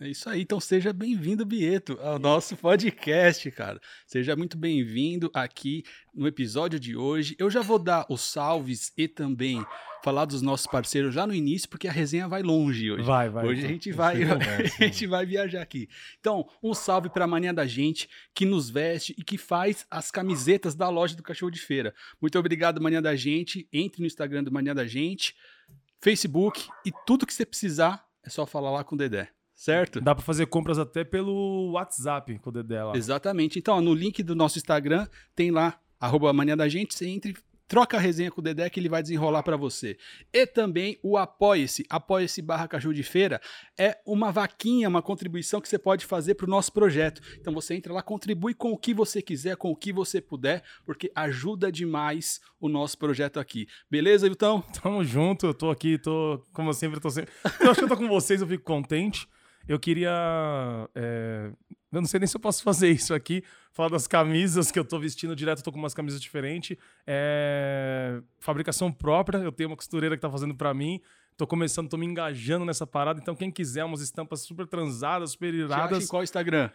É isso aí, então seja bem-vindo, Bieto, ao nosso podcast, cara. Seja muito bem-vindo aqui no episódio de hoje. Eu já vou dar os salves e também falar dos nossos parceiros já no início, porque a resenha vai longe hoje. Vai, vai. Hoje a gente vai, a gente vai viajar aqui. Então, um salve para a mania da gente que nos veste e que faz as camisetas da loja do Cachorro de Feira. Muito obrigado, mania da gente. Entre no Instagram do Mania da gente, Facebook e tudo que você precisar é só falar lá com o Dedé. Certo? Dá para fazer compras até pelo WhatsApp com o Dedé lá. Exatamente. Então, ó, no link do nosso Instagram tem lá, arroba mania da gente, você entra e troca a resenha com o Dedé que ele vai desenrolar para você. E também o Apoie-se, Apoie-se barra Cachorro de Feira, é uma vaquinha, uma contribuição que você pode fazer para o nosso projeto. Então você entra lá, contribui com o que você quiser, com o que você puder, porque ajuda demais o nosso projeto aqui. Beleza, Viltão? Tamo junto, eu tô aqui, tô, como sempre, tô sempre... Eu acho que eu tô com vocês, eu fico contente. Eu queria. É, eu não sei nem se eu posso fazer isso aqui. Falar das camisas que eu tô vestindo direto, eu tô com umas camisas diferentes. É, fabricação própria, eu tenho uma costureira que tá fazendo para mim. Tô começando, tô me engajando nessa parada. Então, quem quiser umas estampas super transadas, super iradas. qual Instagram?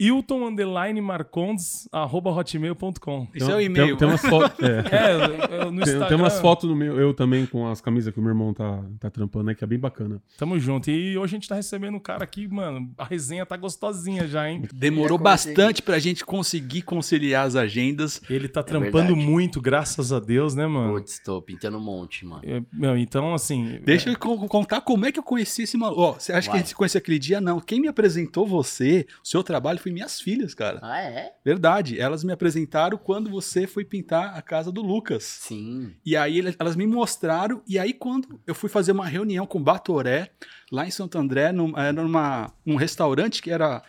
Hilton underline Marcondes, arroba hotmail.com. Isso é o e-mail. Tem, tem umas fotos. É. É, eu- no Tem, Instagram. tem umas fotos no meu, eu também com as camisas que o meu irmão tá, tá trampando aí, que é bem bacana. Tamo junto. E hoje a gente tá recebendo um cara aqui, mano. A resenha tá gostosinha já, hein? Demorou comecei. bastante pra gente conseguir conciliar as agendas. Ele tá trampando verdade. muito, graças a Deus, né, mano? Putz, tô pintando um monte, mano. É, meu, então, assim. Deixa eu con- contar como é que eu conheci esse maluco. Ó, você acha que a gente se conheceu aquele dia? Não. Quem me apresentou você, o seu trabalho, foi minhas filhas, cara. Ah, é? Verdade. Elas me apresentaram quando você foi pintar a casa do Lucas. Sim. E aí elas me mostraram. E aí, quando eu fui fazer uma reunião com o Batoré, lá em Santo André, num, era numa, num restaurante que era.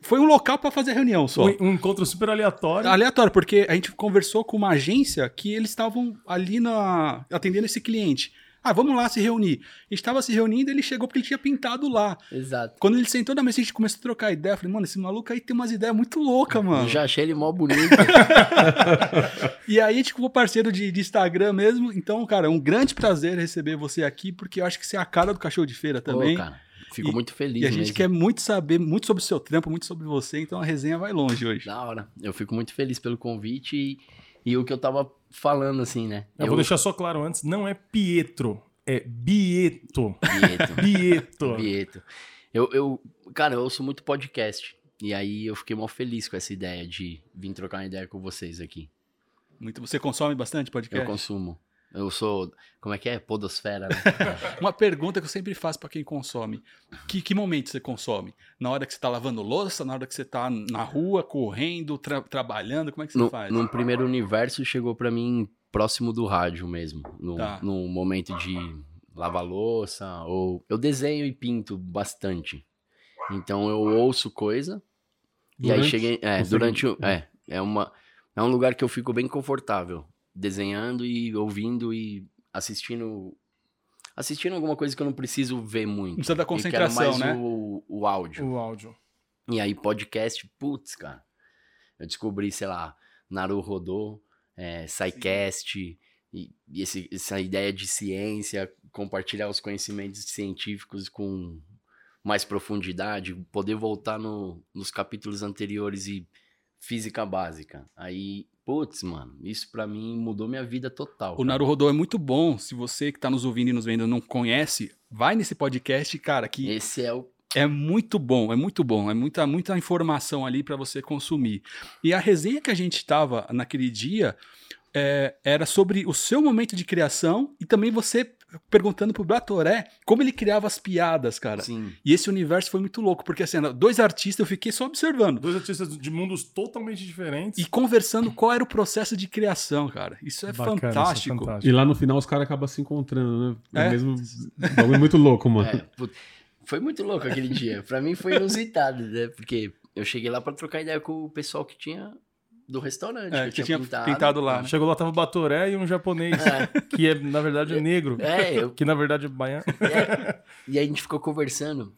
Foi um local pra fazer reunião só. Um, um encontro super aleatório. Aleatório, porque a gente conversou com uma agência que eles estavam ali na atendendo esse cliente. Ah, vamos lá se reunir. A gente estava se reunindo ele chegou porque ele tinha pintado lá. Exato. Quando ele sentou na mesa, a gente começou a trocar ideia. Eu falei, mano, esse maluco aí tem umas ideias muito loucas, mano. Eu já achei ele mó bonito. E aí ficou parceiro de, de Instagram mesmo. Então, cara, é um grande prazer receber você aqui, porque eu acho que você é a cara do cachorro de feira também. Pô, cara, fico E- muito feliz e a gente mesmo. quer muito saber muito sobre o seu trampo, muito sobre você, então a resenha vai longe hoje. Da hora. Eu fico muito feliz pelo convite e, e o que eu tava falando, assim, né? Eu vou deixar só claro antes: não é Pietro, é Bieto. Vieto. Bieto. Vieto. Eu, eu, cara, eu ouço muito podcast. E aí eu fiquei mó feliz com essa ideia de vir trocar uma ideia com vocês aqui. Muito, você consome bastante podcast? Eu consumo. Eu sou, como é que é? Podosfera, né? Uma pergunta que eu sempre faço pra quem consome. Que, que momento você consome? Na hora que você tá lavando louça? Na hora que você tá na rua, correndo, tra- trabalhando? Como é que você no, faz? num primeiro universo chegou pra mim próximo do rádio mesmo. No, Tá. no momento de lavar louça ou... Eu desenho e pinto bastante. Então eu ouço coisa e aí Durante? cheguei... É, durante... o- É, é, uma, é um lugar que eu fico bem confortável. Desenhando e ouvindo e assistindo... Assistindo alguma coisa que eu não preciso ver muito. Precisa da Eu quero concentração, mais né? o, o áudio. O áudio. E aí, podcast, putz, cara. Eu descobri, sei lá, Naru Rodô, é, SciCast, e, e esse- essa ideia de ciência, compartilhar os conhecimentos científicos com mais profundidade, poder voltar no- nos capítulos anteriores e física básica. Aí, putz, mano, isso pra mim mudou minha vida total. O. Naruhodô é muito bom. Se você que tá nos ouvindo e nos vendo não conhece, vai nesse podcast, cara, que Esse é o. É muito bom, é muito bom, é muita, muita informação ali para você consumir. E a resenha que a gente estava naquele dia é, era sobre o seu momento de criação e também você perguntando pro Batoré como ele criava as piadas, cara. Sim. E esse universo foi muito louco, porque assim, dois artistas eu fiquei só observando Dois artistas de mundos totalmente diferentes. e conversando qual era o processo de criação, cara. Isso é Bacana, isso é fantástico. fantástico. E lá no final os caras acabam se encontrando, né? É, É. mesmo. um Bagulho muito louco, mano. É, foi muito louco aquele dia. Pra mim foi inusitado, né? Porque eu cheguei lá pra trocar ideia com o pessoal que tinha do restaurante. É, que que tinha pintado lá, né? Chegou lá, tava o Batoré e um japonês, que é, na verdade, é negro. É, eu, Que na verdade é baiano. é. E aí a gente ficou conversando.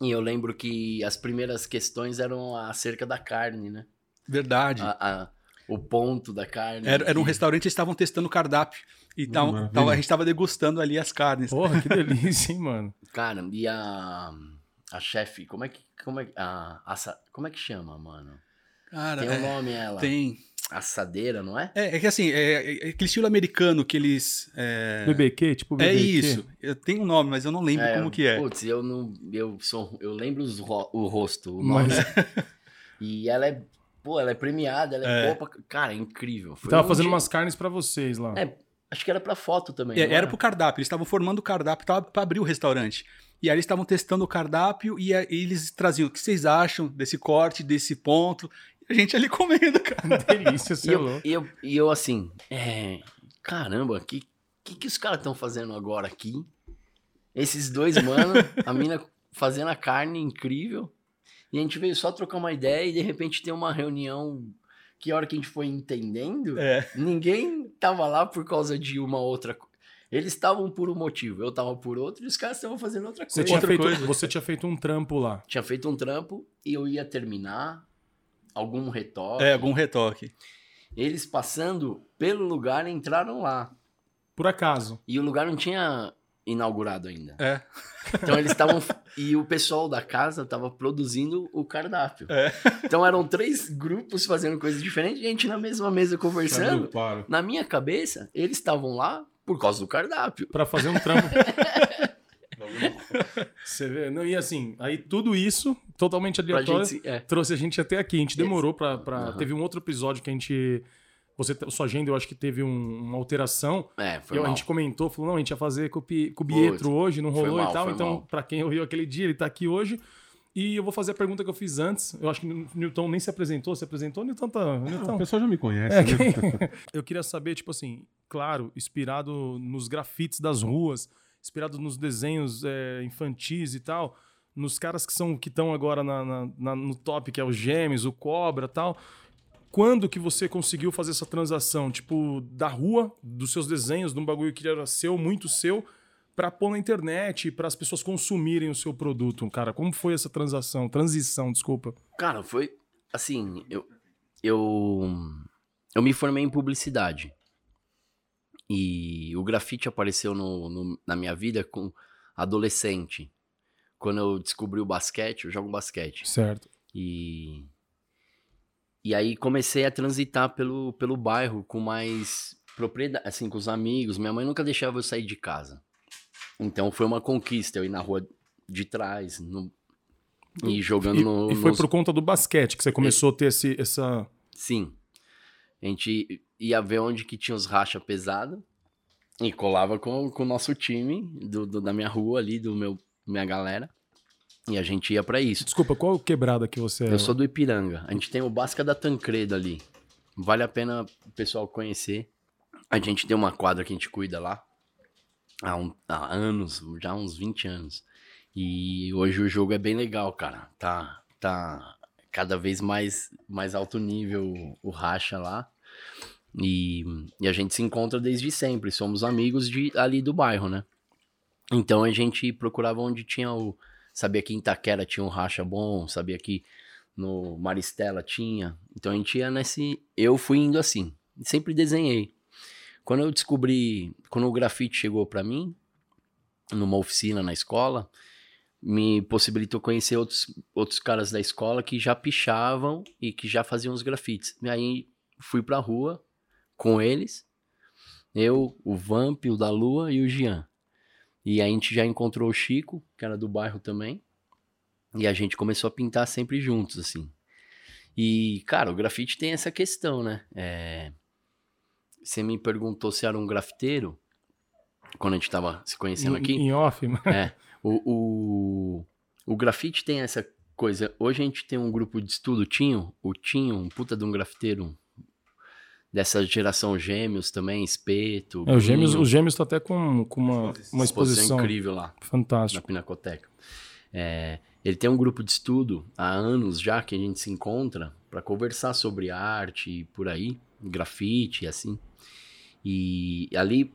E eu lembro que as primeiras questões eram acerca da carne, né? Verdade. A- a- o ponto da carne. Era, era um restaurante, eles estavam testando o cardápio. E tavam- maravilha. tavam- a gente estava degustando ali as carnes. Porra, que delícia, hein, mano. Cara, e a, a chefe, como é que. Como é, a, assa- como é que chama, mano? Cara, Tem um é, nome ela. tem. Assadeira, não é? É, é que assim, é, é aquele estilo americano que eles. É, BBQ, tipo BBQ. é isso. Eu tenho um nome, mas eu não lembro É, como que é. Putz, eu não. Eu sou. Eu lembro os ro- o rosto, o Mas- nome. E ela é. Pô, ela é premiada, ela é, É. boa pra. Cara, é incrível. Foi Tava um fazendo dia- umas carnes pra vocês lá. É, acho que era pra foto também. É, não era pro cardápio, eles estavam formando o cardápio tava pra abrir o restaurante. E aí eles estavam testando o cardápio e aí eles traziam o que vocês acham desse corte, desse ponto. E a gente ali comendo, cara. Delícia, E você é eu, louco. e, eu, e eu assim, é, caramba, que, que que os caras estão fazendo agora aqui? Esses dois, mano, a mina fazendo a carne incrível. E a gente veio só trocar uma ideia e de repente tem uma reunião que a hora que a gente foi entendendo, É. ninguém tava lá por causa de uma outra coisa. Eles estavam por um motivo, eu tava por outro e os caras estavam fazendo outra Você coisa. tinha, outra feito, coisa. você tinha feito um trampo lá. Tinha feito um trampo e eu ia terminar algum retoque. É, algum retoque. Eles passando pelo lugar entraram lá. Por acaso. E o lugar não tinha inaugurado ainda. É. Então eles estavam. e o pessoal da casa estava produzindo o cardápio. É. Então eram três grupos fazendo coisas diferentes, gente na mesma mesa conversando. Para. Na minha cabeça, eles estavam lá por causa do cardápio. Pra fazer um trampo. Você vê? Não, e assim, aí tudo isso, totalmente aleatório, gente. É. trouxe a gente até aqui. A gente demorou pra. pra... Aham. Teve um outro episódio que a gente. Você, sua agenda, eu acho que teve um- uma alteração. É, foi E a mal. gente comentou, falou, não, a gente ia fazer com o o Pietro hoje, não foi rolou mal, e tal. foi Então, mal. pra quem ouviu aquele dia, ele tá aqui hoje. E eu vou fazer a pergunta que eu fiz antes. Eu acho que o Newton nem se apresentou. Se apresentou, Newton tá. O Newton. pessoal já me conhece, É, né? Eu queria saber, tipo assim, claro, inspirado nos grafites das ruas, inspirado nos desenhos é, infantis e tal, nos caras que são que estão agora na- na- na- no top, que é os Gêmeos, o Cobra tal. Quando que você conseguiu fazer essa transação, tipo, da rua, dos seus desenhos, de um bagulho que era seu, muito seu, pra pôr na internet, para as pessoas consumirem o seu produto, cara? Como foi essa transação, transição, desculpa? Cara, foi assim, eu eu eu me formei em publicidade. E o grafite apareceu no, no- na minha vida com adolescente. Quando eu descobri o basquete, eu jogo basquete. Certo. E e aí comecei a transitar pelo, pelo bairro com mais propriedade, assim, com os amigos. Minha mãe nunca deixava eu sair de casa. Então foi uma conquista eu ir na rua de trás, no- e jogando E, no, e foi nos por conta do basquete que você começou a ter esse, essa. Sim. A gente ia ver onde que tinha os racha pesado e colava com, com o nosso time do, do- da minha rua ali, do meu minha galera. E a gente ia pra isso. Desculpa, qual quebrada que você é? Eu sou do Ipiranga. A gente tem o Basca da Tancredo ali. Vale a pena o pessoal conhecer. A gente tem uma quadra que a gente cuida lá há, um- há anos, já há uns 20 anos. E hoje o jogo é bem legal, cara. Tá, tá cada vez mais, mais alto nível o racha lá. E, e a gente se encontra desde sempre. Somos amigos de, ali do bairro, né? Então a gente procurava onde tinha o. Sabia que em Itaquera tinha um racha bom, sabia que no Maristela tinha. Então a gente ia nesse. Eu fui indo assim. Sempre desenhei. Quando eu descobri. Quando o grafite chegou pra mim, numa oficina na escola, me possibilitou conhecer outros, outros caras da escola que já pichavam e que já faziam os grafites. E aí fui pra rua com eles. Eu, o Vamp, o da Lua e o Jean. E a gente já encontrou o Chico, que era do bairro também. E a gente começou a pintar sempre juntos, assim. E, cara, o grafite tem essa questão, né? É... Você me perguntou se era um grafiteiro, quando a gente tava se conhecendo aqui. Em off, mas- É. O, o, o grafite tem essa coisa. Hoje a gente tem um grupo de estudo, Tinho. O Tinho, um puta de um grafiteiro. Dessa geração Gêmeos também, Espeto. É, os gêmeos, os gêmeos estão até com, com uma, uma exposição incrível lá na fantástica. Pinacoteca. É, ele tem um grupo de estudo há anos já que a gente se encontra para conversar sobre arte e por aí, grafite e assim. E ali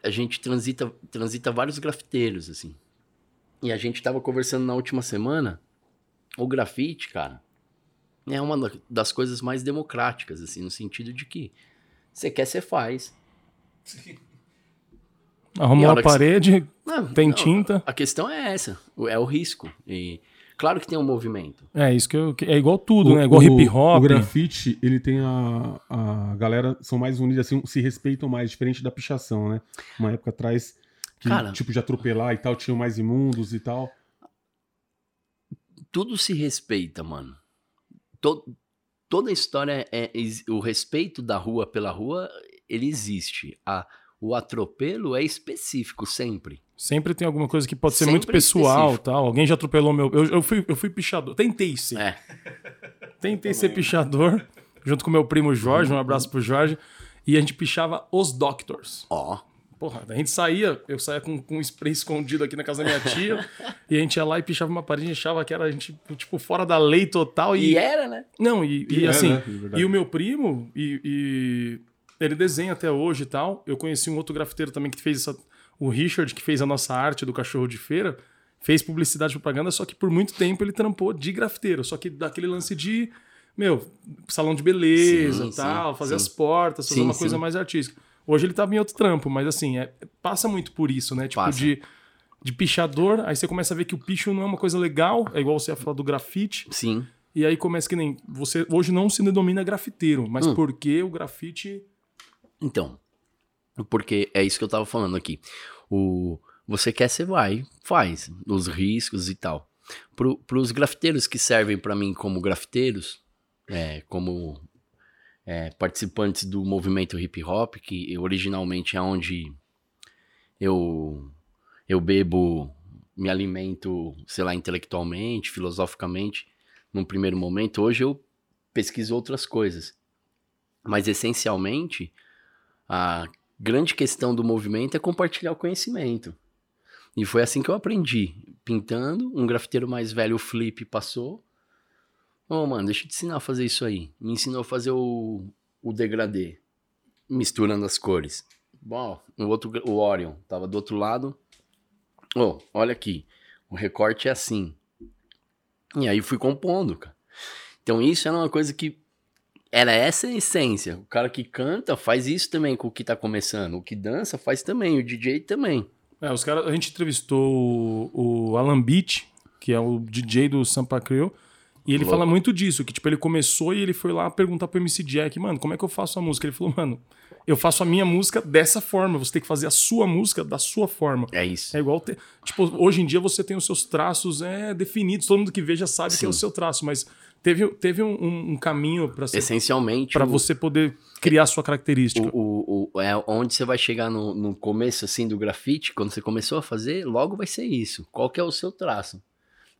a gente transita, transita vários grafiteiros, assim. E a gente tava conversando na última semana, o grafite, cara, é uma da- das coisas mais democráticas, assim, no sentido de que você quer, você faz. Arrumou a que parede, Não, tem não, tinta. A questão é essa, é o risco. E claro que tem um movimento. É isso que eu. que- É igual tudo, O- né? Igual o- hip hop. O grafite, ele tem a. A galera são mais unidas, assim, se respeitam mais, diferente da pichação, né? Uma época atrás, que, Cara. tipo, de atropelar e tal, tinham mais imundos e tal. Tudo se respeita, mano. To- toda a história é o respeito da rua pela rua, ele existe. A, o atropelo é específico sempre. Sempre tem alguma coisa que pode ser Sempre muito pessoal específico. tal. Alguém já atropelou meu. Eu, eu, fui, eu fui pichador. Tentei ser. É. Tentei ser pichador, junto com meu primo Jorge. Um abraço pro Jorge. E a gente pichava os Doctors. Ó, Porra, a gente saía, eu saía com, com um spray escondido aqui na casa da minha tia, e a gente ia lá e pichava uma parede, a gente achava que era a gente, tipo, fora da lei total. E, e era, né? Não, e, e É, assim, né? E o meu primo, e, e ele desenha até hoje e tal. Eu conheci um outro grafiteiro também que fez essa. O Richard, que fez a nossa arte do cachorro de feira, fez publicidade e propaganda, só que por muito tempo ele trampou de grafiteiro. Só que daquele lance de, meu, salão de beleza Sim, tal, sim, fazer sim. as portas, fazer Sim, uma coisa sim. mais artística. Hoje ele tá em outro trampo, mas assim, é, passa muito por isso, né? Tipo, Passa. de, de pichador, aí você começa a ver que o picho não é uma coisa legal, é igual você ia falar do grafite. Sim. E aí começa que nem. Você hoje não se denomina grafiteiro, mas Hum. porque o grafite. Então, porque é isso que eu tava falando aqui. O você quer, você vai, faz os riscos e tal. Pro, pros grafiteiros que servem pra mim como grafiteiros, é, como é, participantes do movimento hip hop, que originalmente é onde eu eu bebo, me alimento, sei lá, intelectualmente, filosoficamente, num primeiro momento. Hoje eu pesquiso outras coisas. Mas essencialmente, a grande questão do movimento é compartilhar o conhecimento. E foi assim que eu aprendi. Pintando, um grafiteiro mais velho, o Flip, passou. Ô, mano, deixa eu te ensinar a fazer isso aí. Me ensinou a fazer o, o degradê, misturando as cores. Bom, o outro, o Orion, tava do outro lado. Ô, olha aqui, o recorte é assim. E aí fui compondo, cara. Então isso era uma coisa que era essa a essência. O cara que canta faz isso também com o que tá começando. O que dança faz também, o DJ também. É, os caras. A gente entrevistou o, o Alan Beach, que é o DJ do Sampa Crew. E ele Louco. fala muito disso, que tipo, ele começou e ele foi lá perguntar pro MC Jack, mano, como é que eu faço a música? Ele falou, mano, eu faço a minha música dessa forma, você tem que fazer a sua música da sua forma. É isso. É igual. ter- tipo, hoje em dia você tem os seus traços é, definidos, todo mundo que vê já sabe que é o Sim. seu traço, mas teve, teve um, um- um caminho para Essencialmente, para o- você poder criar sua característica. O, o, o- é onde você vai chegar no, no começo assim do grafite, quando você começou a fazer, logo vai ser isso. Qual que é o seu traço?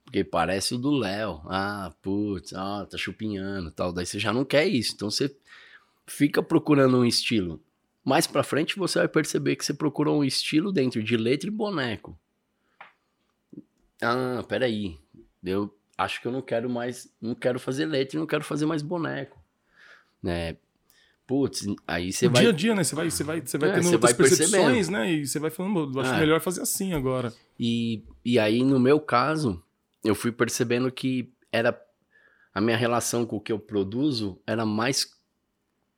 Porque parece o do Léo. Ah, putz, ah, tá chupinhando, tal. Daí você já não quer isso. Então você fica procurando um estilo. Mais pra frente você vai perceber que você procurou um estilo dentro de letra e boneco. Ah, peraí. Eu acho que eu não quero mais, não quero fazer letra e não quero fazer mais boneco. Né? Putz, aí você vai dia a dia, né? Você vai, você vai, você vai É, tendo outras vai percepções, percebendo. né? E você vai falando, "Pô, eu acho É. melhor fazer assim agora. E, e aí, no meu caso, eu fui percebendo que era a minha relação com o que eu produzo era mais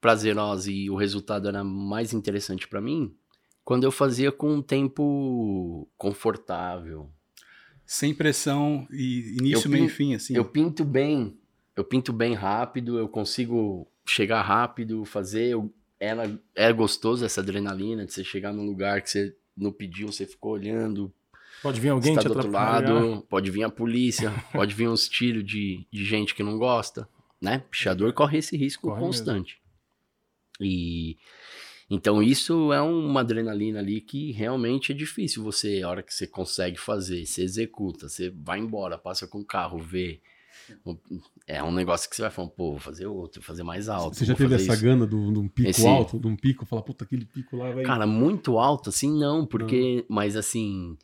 prazerosa e o resultado era mais interessante pra mim quando eu fazia com um tempo confortável. Sem pressão e início, Eu meio e fim, assim. Eu pinto bem, eu pinto bem rápido, eu consigo chegar rápido, fazer. Eu, era, é gostoso essa adrenalina de você chegar num lugar que você não pediu, você ficou olhando, Pode vir alguém está te do outro lado, pode vir a polícia, pode vir uns tiros de, de gente que não gosta, né? Pichador corre esse risco Corre constante. E então isso é uma adrenalina ali que realmente é difícil você, a hora que você consegue fazer, você executa, você vai embora, passa com o carro, vê. É um negócio que você vai falando, pô, vou fazer outro, vou fazer mais alto. Você já teve fazer essa isso. gana de um pico Esse- alto, de um pico, falar, puta, aquele pico lá vai. Cara, muito alto, assim, não, porque. Mas assim,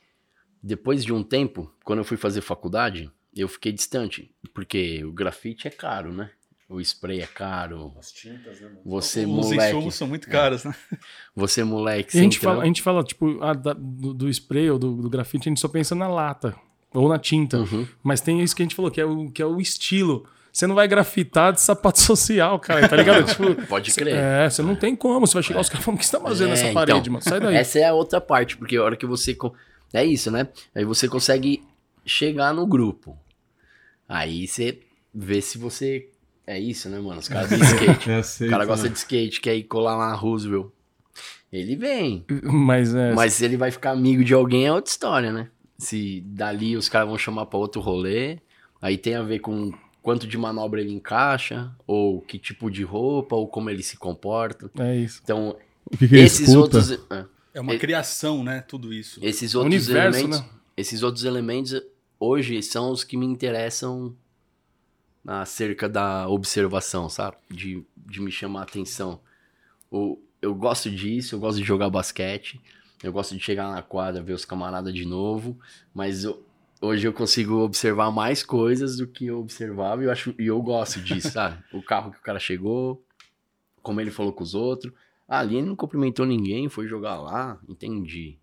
depois de um tempo, quando eu fui fazer faculdade, eu fiquei distante. Porque o grafite é caro, né? O spray é caro. As tintas, né, mano? Você, Os moleque. insumos são muito caros, né? Você, moleque, E a gente, fala, a gente fala, tipo, ah, da- do, do spray ou do, do grafite, a gente só pensa na lata ou na tinta. Uhum. Mas tem isso que a gente falou, que é o, que é o estilo. você não vai grafitar de sapato social, cara, tá ligado? tipo, Pode crer. é, você não tem como. Você vai chegar os caras falando, o que você tá fazendo É, nessa então, parede, mano? Sai daí. Essa é a outra parte, porque a hora que você. É isso, né? Aí você consegue chegar no grupo. Aí você vê se você. É isso, né, mano? Os caras de skate. É o aceito, cara gosta né? de skate, quer ir colar lá na Roosevelt. Ele vem. Mas é. Mas se ele vai ficar amigo de alguém é outra história, né? Se dali os caras vão chamar pra outro rolê, aí tem a ver com quanto de manobra ele encaixa, ou que tipo de roupa, ou como ele se comporta. É isso. Então, O que, que esses escuta? outros. é. É uma E- criação, né? Tudo isso. Esses outros universo, elementos, né? esses outros elementos hoje são os que me interessam acerca da observação, sabe? De, de me chamar a atenção. O, eu gosto disso, eu gosto de jogar basquete, eu gosto de chegar na quadra, ver os camaradas de novo, mas eu- hoje eu consigo observar mais coisas do que eu observava e eu, acho, e eu gosto disso, sabe? O carro que o cara chegou, como ele falou com os outros. Ah, ali ele não cumprimentou ninguém, foi jogar lá, entendi.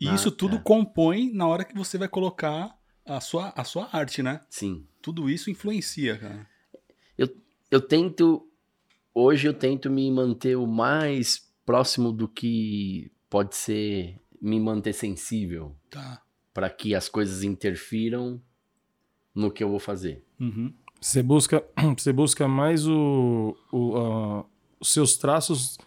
E Ah, isso tudo é. compõe na hora que você vai colocar a sua, a sua arte, né? Sim. Tudo isso influencia, cara. eu tento. Hoje eu tento me manter o mais próximo do que pode ser me manter sensível Tá. para que as coisas interfiram no que eu vou fazer. Uhum. Você busca, você busca mais o, o, ah, os seus traços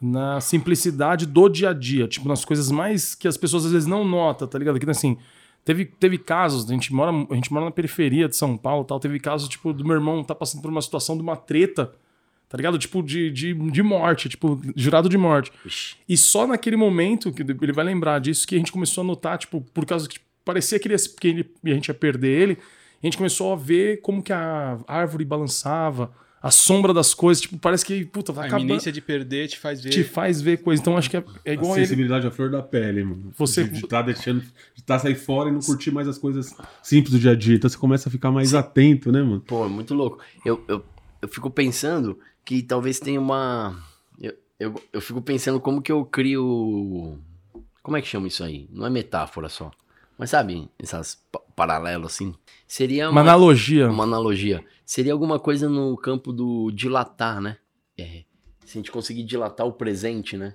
na simplicidade do dia a dia, tipo, nas coisas mais que as pessoas às vezes não notam, tá ligado? Que assim, teve, teve casos, a gente, mora, a gente mora na periferia de São Paulo e tal, teve casos, tipo, do meu irmão tá passando por uma situação de uma treta, tá ligado? Tipo, de, de, de morte, tipo, jurado de morte. Ixi, E só naquele momento, que ele vai lembrar disso, que a gente começou a notar, tipo, por causa que tipo, parecia que, ele ia, que ele- a gente ia perder ele, a gente começou a ver como que a árvore balançava, a sombra das coisas, tipo, parece que, puta, tá A acabando. iminência de perder te faz ver. Te faz ver coisa. Então acho que é, é A igual a ele. sensibilidade à flor da pele, mano. Você- De, de tá deixando. De tá sair fora e não curtir mais as coisas simples do dia a dia. Então você começa a ficar mais atento, né, mano? pô, é muito louco. Eu, eu, eu fico pensando que talvez tenha uma. Eu, eu, eu fico pensando como que eu crio. Como é que chama isso aí? Não é metáfora só. Mas sabe, essas pa- paralelos assim? Seria Uma analogia. uma analogia. Seria alguma coisa no campo do dilatar, né? É, se a gente conseguir dilatar o presente, né?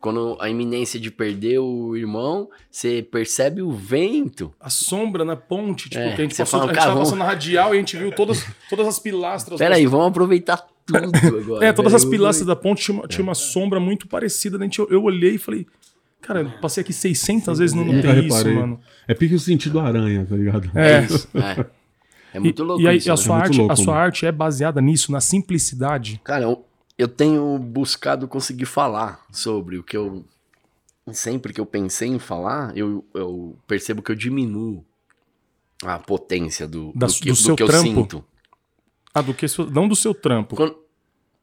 Quando a iminência de perder o irmão, você percebe o vento. A sombra na ponte, tipo, É, que a gente, passou, fala, a gente tava passando na radial e a gente viu todas, todas as pilastras. Pera aí, vamos aproveitar tudo agora. É, todas velho. as pilastras da ponte tinha uma, tinha uma sombra muito parecida. né? Eu, eu olhei e falei, cara, eu passei aqui 600 vezes e não notei isso, reparei. mano. É pique o sentido aranha, tá ligado? É. isso. É, É muito E- louco e, aí, isso. a né? sua, É arte, louco, a sua mano. arte é baseada nisso, na simplicidade. Cara, eu, eu tenho buscado conseguir falar sobre o que eu. Sempre que eu pensei em falar, eu, eu percebo que eu diminuo a potência do, Da do que, do do seu que eu trampo. sinto. Ah, do que não do seu trampo. Quando,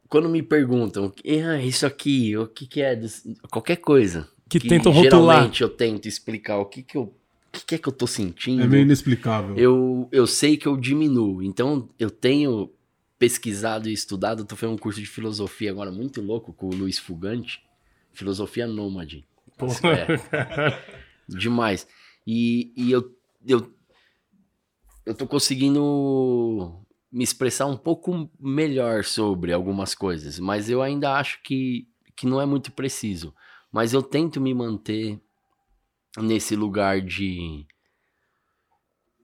quando me perguntam, ah, isso aqui, o que, que é? dos-" Qualquer coisa. Que tentam rotular. Geralmente eu tento explicar o que, que eu. O que, que é que eu tô sentindo. É meio inexplicável. eu, eu sei que eu diminuo. Então, eu tenho pesquisado e estudado. Tô fazendo um curso de filosofia agora muito louco com o Luiz Fugante. Filosofia nômade. Pô. É. Demais. E, e eu, eu, eu tô conseguindo me expressar um pouco melhor sobre algumas coisas. Mas eu ainda acho que, que não é muito preciso. Mas eu tento me manter nesse lugar de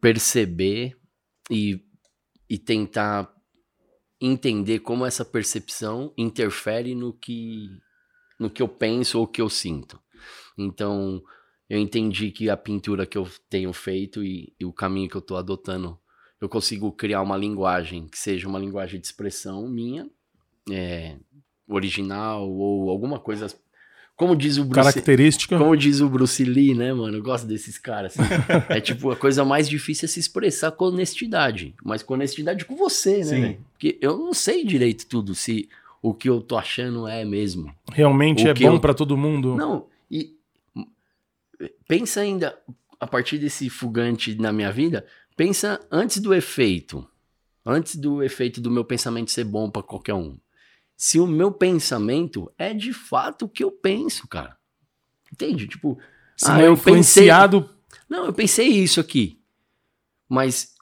perceber e, e tentar entender como essa percepção interfere no que, no que eu penso ou que eu sinto. Então, eu entendi que a pintura que eu tenho feito e, e o caminho que eu estou adotando, eu consigo criar uma linguagem que seja uma linguagem de expressão minha, é, original ou alguma coisa. Como diz o Bruce, Característica. como diz o Bruce Lee, né, mano? Eu gosto desses caras. assim. é tipo, a coisa mais difícil é se expressar com honestidade. Mas com honestidade com você, né? Sim. Porque eu não sei direito tudo se o que eu tô achando é mesmo. Realmente O é bom eu- pra todo mundo. Não, e pensa ainda, a partir desse fugante na minha vida, pensa antes do efeito. Antes do efeito do meu pensamento ser bom pra qualquer um. Se o meu pensamento é de fato o que eu penso, cara. Entende? Tipo, Se ah, é eu pensei- influenciado. não, eu pensei isso aqui. Mas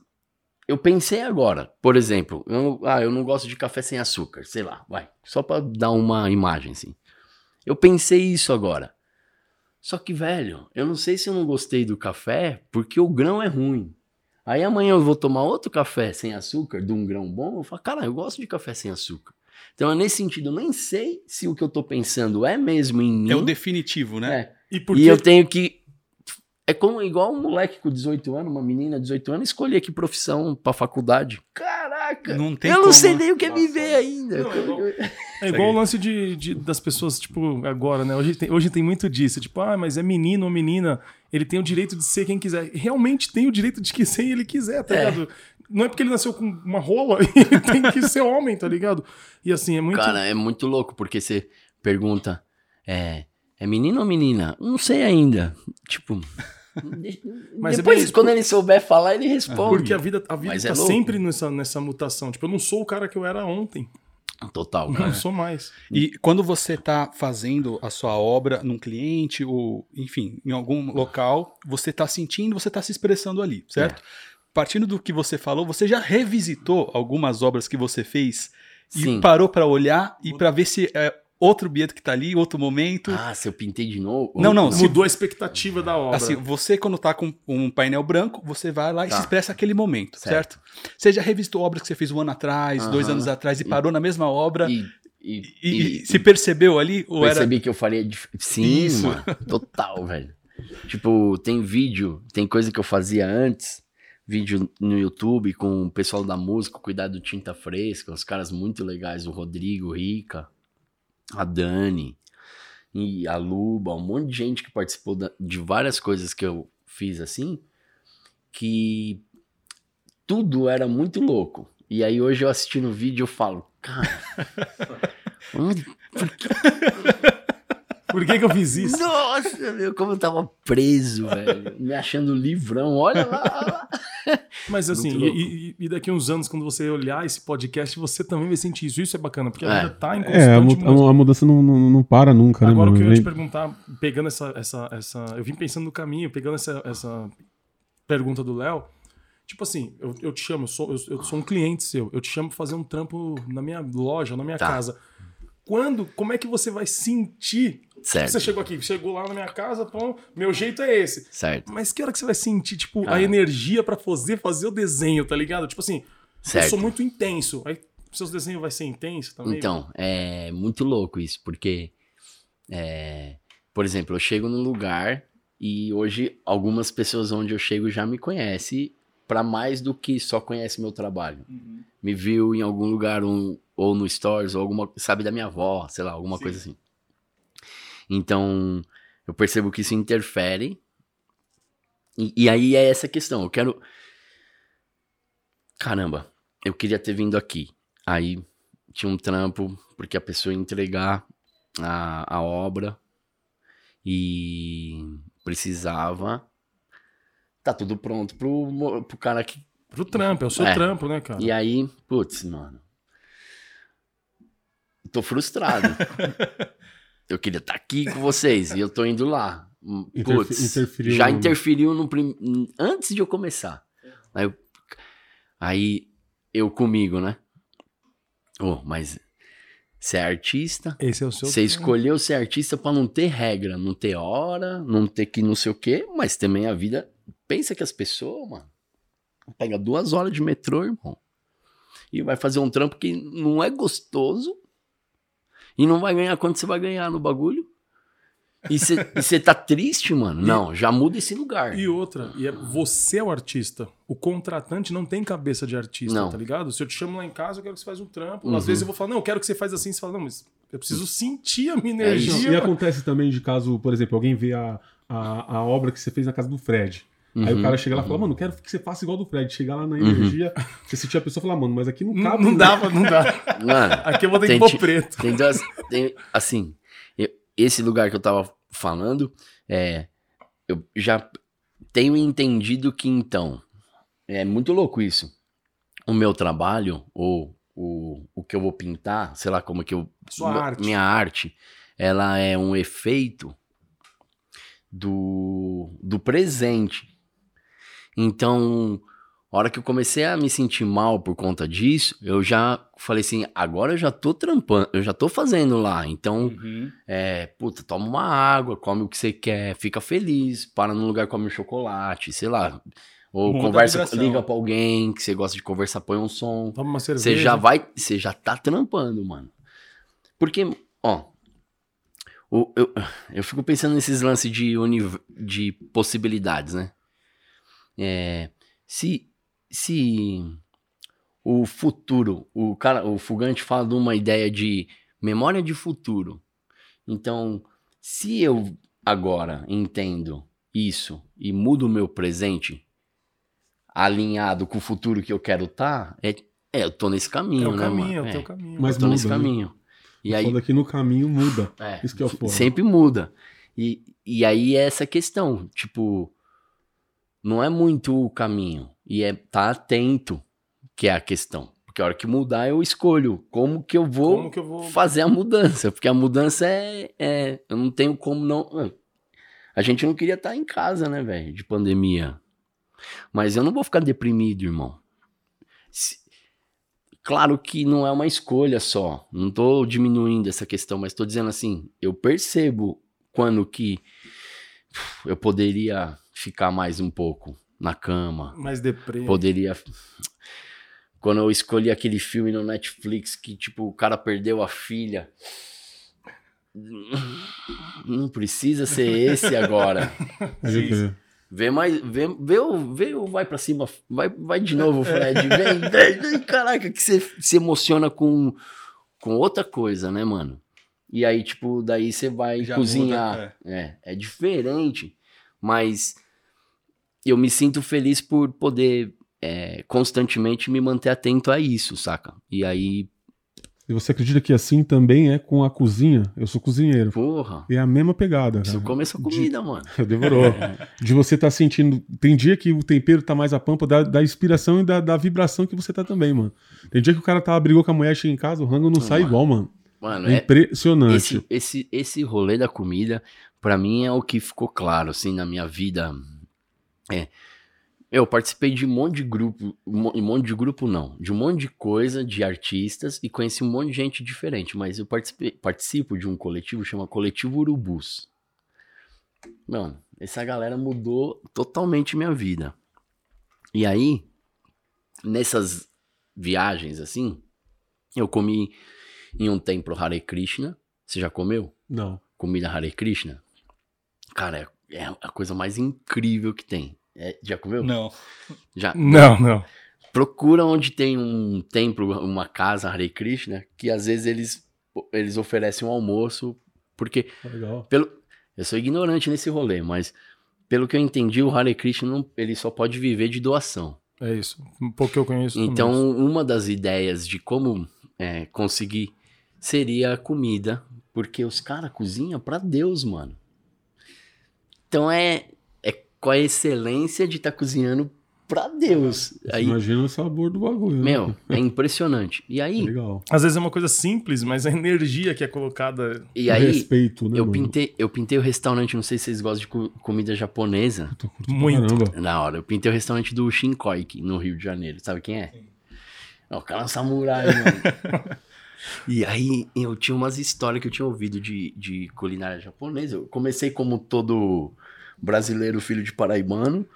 eu pensei agora, por exemplo, eu, ah, eu não gosto de café sem açúcar, sei lá, vai, só pra dar uma imagem assim. Eu pensei isso agora. Só que, velho, eu não sei se eu não gostei do café porque o grão é ruim. Aí amanhã eu vou tomar outro café sem açúcar, de um grão bom, eu falo, cara, eu gosto de café sem açúcar. Então, nesse sentido, eu nem sei se o que eu tô pensando é mesmo em mim. É o definitivo, né? É. E por E que eu tenho que. É como igual um moleque com 18 anos, uma menina de 18 anos, escolher que profissão pra faculdade. Caraca! Não tem eu não como, sei né? nem o que é viver ainda. Não, é igual- É igual o lance de, de- das pessoas, tipo, agora, né? Hoje tem, hoje tem muito disso. Tipo, ah, mas é menino ou menina, ele tem o direito de ser quem quiser. Realmente tem o direito de que ser ele quiser, tá É. ligado? Não é porque ele nasceu com uma rola, ele tem que ser homem, tá ligado? E assim, é muito. Cara, é muito louco, porque você pergunta: é, é menino ou menina? Não sei ainda. Tipo. Mas é depois, bem isso, quando ele souber falar, ele responde. porque a vida, a vida Mas tá é sempre nessa, nessa mutação. Tipo, eu não sou o cara que eu era ontem. Total, Não cara. sou mais. E quando você está fazendo a sua obra num cliente ou, enfim, em algum local, você está sentindo, você está se expressando ali, certo? Partindo do que você falou, você já revisitou algumas obras que você fez e Sim. parou para olhar e para ver se é outro Bieto que tá ali, outro momento. Ah, se eu pintei de novo? Não, não, se- Mudou a expectativa da obra. Assim, você quando tá com um painel branco, você vai lá e Tá. se expressa aquele momento, certo. Certo. Você já revisitou obras que você fez um ano atrás, dois Aham. anos atrás e parou na mesma obra e, E, e, e e- se percebeu ali ou era percebi que eu faria dif... Sim, Isso. mano. Total, velho. Tipo, tem vídeo, tem coisa que eu fazia antes, vídeo no YouTube com o pessoal da música, Cuidado do Tinta Fresca, os caras muito legais, o Rodrigo, o Rica, a Dani e a Luba, um monte de gente que participou de várias coisas que eu fiz assim, que tudo era muito louco. E aí hoje eu assistindo o vídeo eu falo, cara, onde Por que, que eu fiz isso? Nossa, meu, como eu tava preso, velho. Me achando livrão. Olha lá. Mas assim, Muito louco. e, e- e daqui uns anos, quando você olhar esse podcast, você também vai sentir isso. Isso é bacana, porque a É. vida tá em É, a, mudança. a mudança não, não, não para nunca, né, Agora o mano? que eu ia te perguntar, pegando essa, essa, essa. Eu vim pensando no caminho, pegando essa, essa pergunta do Léo. Tipo assim, eu, eu te chamo, eu sou, eu, eu sou um cliente seu, eu te chamo pra fazer um trampo na minha loja, na minha Tá. casa. Quando, como é que você vai sentir? Certo. Você chegou aqui, chegou lá na minha casa, pô, meu jeito é esse. Certo, Mas que hora que você vai sentir, tipo, a Cara. energia pra fazer, fazer o desenho, tá ligado? Tipo assim, eu certo. sou muito intenso. Aí seus desenhos vai ser intenso também? Então, é muito louco isso, porque, é, por exemplo, eu chego num lugar e hoje algumas pessoas onde eu chego já me conhecem para mais do que só conhece meu trabalho. Uhum. Me viu em algum lugar um, ou no Stories ou alguma, sabe da minha avó, sei lá, alguma Sim. coisa assim. Então, eu percebo que isso interfere. E, e aí é essa questão. Eu quero. Caramba, eu queria ter vindo aqui. Aí tinha um trampo, porque a pessoa ia entregar a, a obra e precisava. Tá tudo pronto pro, pro cara que. Pro trampo, é o seu É. trampo, né, cara? E aí, putz, mano. Tô frustrado. eu queria estar aqui com vocês e eu tô indo lá. Hum, Putz, interferiu já interferiu no prim... antes de eu começar. Aí eu, aí eu comigo, né? Oh, mas você é artista, Esse é o seu você escolheu ser artista pra não ter regra, não ter hora, não ter que não sei o quê, mas também a vida. Pensa que as pessoas, mano, pega duas horas de metrô, irmão, e vai fazer um trampo que não é gostoso e não vai ganhar quanto você vai ganhar no bagulho. E você tá triste, mano? Não, já muda esse lugar. E outra, e é, você é o artista. O contratante não tem cabeça de artista, Não. tá ligado? Se eu te chamo lá em casa, eu quero que você faça um trampo. Uhum. Às vezes eu vou falar, não, eu quero que você faça assim. Você fala, não, mas eu preciso sentir a minha É energia. E acontece também de caso, por exemplo, alguém vê a, a, a obra que você fez na casa do Fred. Aí Uhum, o cara chega lá e uhum. fala, mano, quero que você faça igual do Fred. Chegar lá na energia, você sentir a pessoa e falar, mano, mas aqui não Não, cabe. não né? dá, pra- não dá. Mano, Aqui eu vou ter que pôr preto. Tem duas. tem- assim, eu- esse lugar que eu tava falando, é, eu já tenho entendido que então. É muito louco isso. O meu trabalho, ou o, o que eu vou pintar, sei lá como que eu. Sua meu- arte. Minha arte, ela é um efeito do, do presente. Então, A hora que eu comecei a me sentir mal por conta disso, eu já falei assim, agora eu já tô trampando, eu já tô fazendo lá. Então, Uhum. é, puta, toma uma água, come o que você quer, fica feliz, para num lugar, come um chocolate, sei lá. Ou Muda conversa, liga pra alguém que você gosta de conversar, põe um som. Toma uma cerveja. Você já vai, você já tá trampando, mano. Porque, ó, o- eu, eu fico pensando nesses lances de, univ- de possibilidades, né? É, se, se o futuro, o cara, o Fugante fala de uma ideia de memória de futuro. Então, se eu agora entendo isso e mudo o meu presente alinhado com o futuro que eu quero estar, é, é, eu tô nesse É caminho, o né, caminho, mano? é o É, teu caminho. Mas eu tô nesse muda, né? caminho. E aí, Foda que no caminho muda. é, Isso que é o foda. sempre muda. E, e aí é essa questão, tipo, não é muito o caminho, e é tá atento que é a questão. Porque a hora que mudar eu escolho como que eu vou que eu vou. fazer a mudança, porque a mudança é, é- eu não tenho como não. A gente não queria estar em casa, né, velho, de pandemia. Mas eu não vou ficar deprimido, irmão. Se- Claro que não é uma escolha só. Não tô diminuindo essa questão, mas tô dizendo assim, eu percebo quando que eu poderia ficar mais um pouco na cama, Mais deprê. poderia. Quando eu escolhi aquele filme no Netflix que, tipo, o cara perdeu a filha. Não precisa ser esse agora. Crer. Vê mais. Vê, vê, o- vê o vai pra cima. Vai, vai de novo, Fred. Vem, vem, vem. Caraca, que você se emociona com, com outra coisa, né, mano? E aí, tipo, daí você vai Já cozinhar. muda, é, é diferente, mas eu me sinto feliz por poder é, constantemente me manter atento a isso, saca? E aí, E você acredita que assim também é com a cozinha? Eu sou cozinheiro. porra, É a mesma pegada. cara. comer essa comida, mano. Demorou. De você estar sentindo. Tem dia que o tempero tá mais a pampa da, da inspiração e da, da vibração que você tá também, mano. Tem dia que o cara tá, brigou com a mulher, chega em casa, o rango não sai mano. igual, mano. Mano, É é, impressionante. esse, esse, esse rolê da comida, pra mim, é o que ficou claro, assim, na minha vida. É. Eu participei de um monte de grupo, um mo- monte de grupo não, de um monte de coisa, de artistas, e conheci um monte de gente diferente, mas eu participei, participo de um coletivo, chama Coletivo Urubus. Mano, essa galera mudou totalmente minha vida. E aí, nessas viagens, assim, eu comi em um templo Hare Krishna. Você já comeu? Não. Comida Hare Krishna? Cara, é, é a coisa mais incrível que tem. É, já comeu? Não. Já. Não, não. Procura onde tem um templo, uma casa Hare Krishna, que às vezes eles, eles oferecem um almoço, porque Tá legal. pelo, eu sou ignorante nesse rolê, mas pelo que eu entendi, o Hare Krishna não- ele só pode viver de doação. É isso. Um pouco que eu conheço. Então, também. uma das ideias de como é, conseguir seria a comida, porque os caras cozinham pra Deus, mano. Então é com a excelência de estar cozinhando pra Deus. Aí, imagina o sabor do bagulho. né? meu, é impressionante. E aí, legal. Às vezes é uma coisa simples, mas a energia que é colocada. e aí respeito, né? eu mano? pintei, eu pintei o restaurante, não sei se vocês gostam de co- comida japonesa. Muito. Caramba. Na hora, eu pintei o restaurante do Shinkoiki, no Rio de Janeiro. Sabe quem é? É o cara é um samurai, mano. e aí, eu tinha umas histórias que eu tinha ouvido de, de culinária japonesa. Eu comecei como todo brasileiro, filho de paraibano.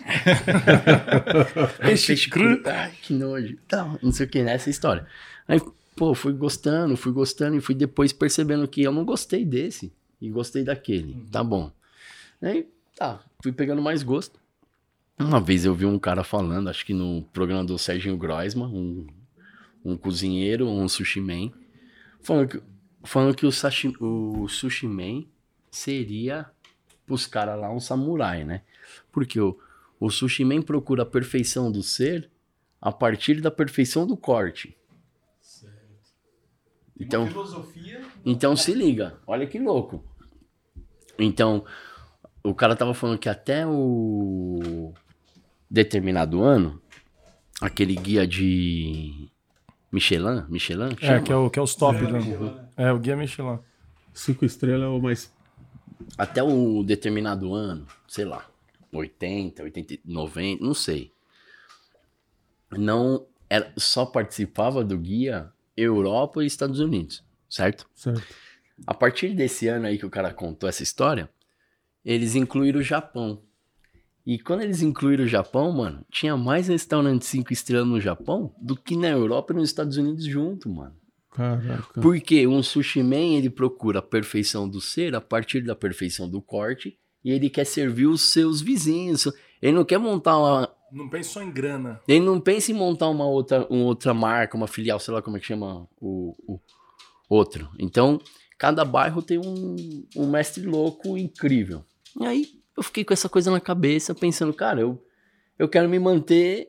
Peixe cru. Ai, que nojo. Tá, não sei o que, nessa história. Aí, pô, fui gostando, fui gostando e fui depois percebendo que eu não gostei desse e gostei daquele. Tá bom. Aí, tá, fui pegando mais gosto. Uma vez eu vi um cara falando, acho que no programa do Serginho Groisman, um, um cozinheiro, um sushi man, falando que, falando que o, sashi, o sushi man seria pros caras lá um samurai, né? Porque o, o sushi man procura a perfeição do ser a partir da perfeição do corte. Então, filosofia. então se liga, olha que louco. Então, o cara tava falando que até o determinado ano, aquele guia de Michelin, Michelin, É, chama? que é, o, que é os top. né? É, o guia Michelin. Cinco estrelas é o mais. Até o determinado ano, sei lá, 80, 80, 90, não sei. não era, só participava do guia Europa e Estados Unidos, certo? Certo. A partir desse ano aí que o cara contou essa história, eles incluíram o Japão. E quando eles incluíram o Japão, mano, tinha mais restaurante cinco estrelas no Japão do que na Europa e nos Estados Unidos junto, mano. Caraca. Porque um sushi man, ele procura a perfeição do ser a partir da perfeição do corte e ele quer servir os seus vizinhos. Ele não quer montar uma... Não pense só em grana. Ele não pensa em montar uma outra, uma outra marca, uma filial, sei lá como é que chama o, o outro. Então, cada bairro tem um, um mestre louco incrível. E aí, eu fiquei com essa coisa na cabeça, pensando, cara, eu, eu quero me manter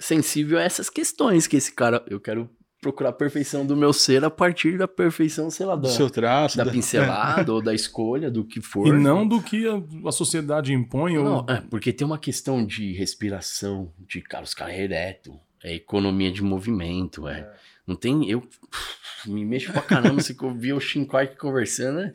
sensível a essas questões que esse cara... Eu quero procurar a perfeição do meu ser a partir da perfeição, sei lá, Do da, seu traço. da da- pincelada ou da escolha, do que for. E não do que a, a sociedade impõe. ou... Não, é, porque tem uma questão de respiração, de, cara, os caras é ereto, é economia de movimento, é. Não tem, eu me mexo pra caramba, se eu vi o Shinkai conversando, né?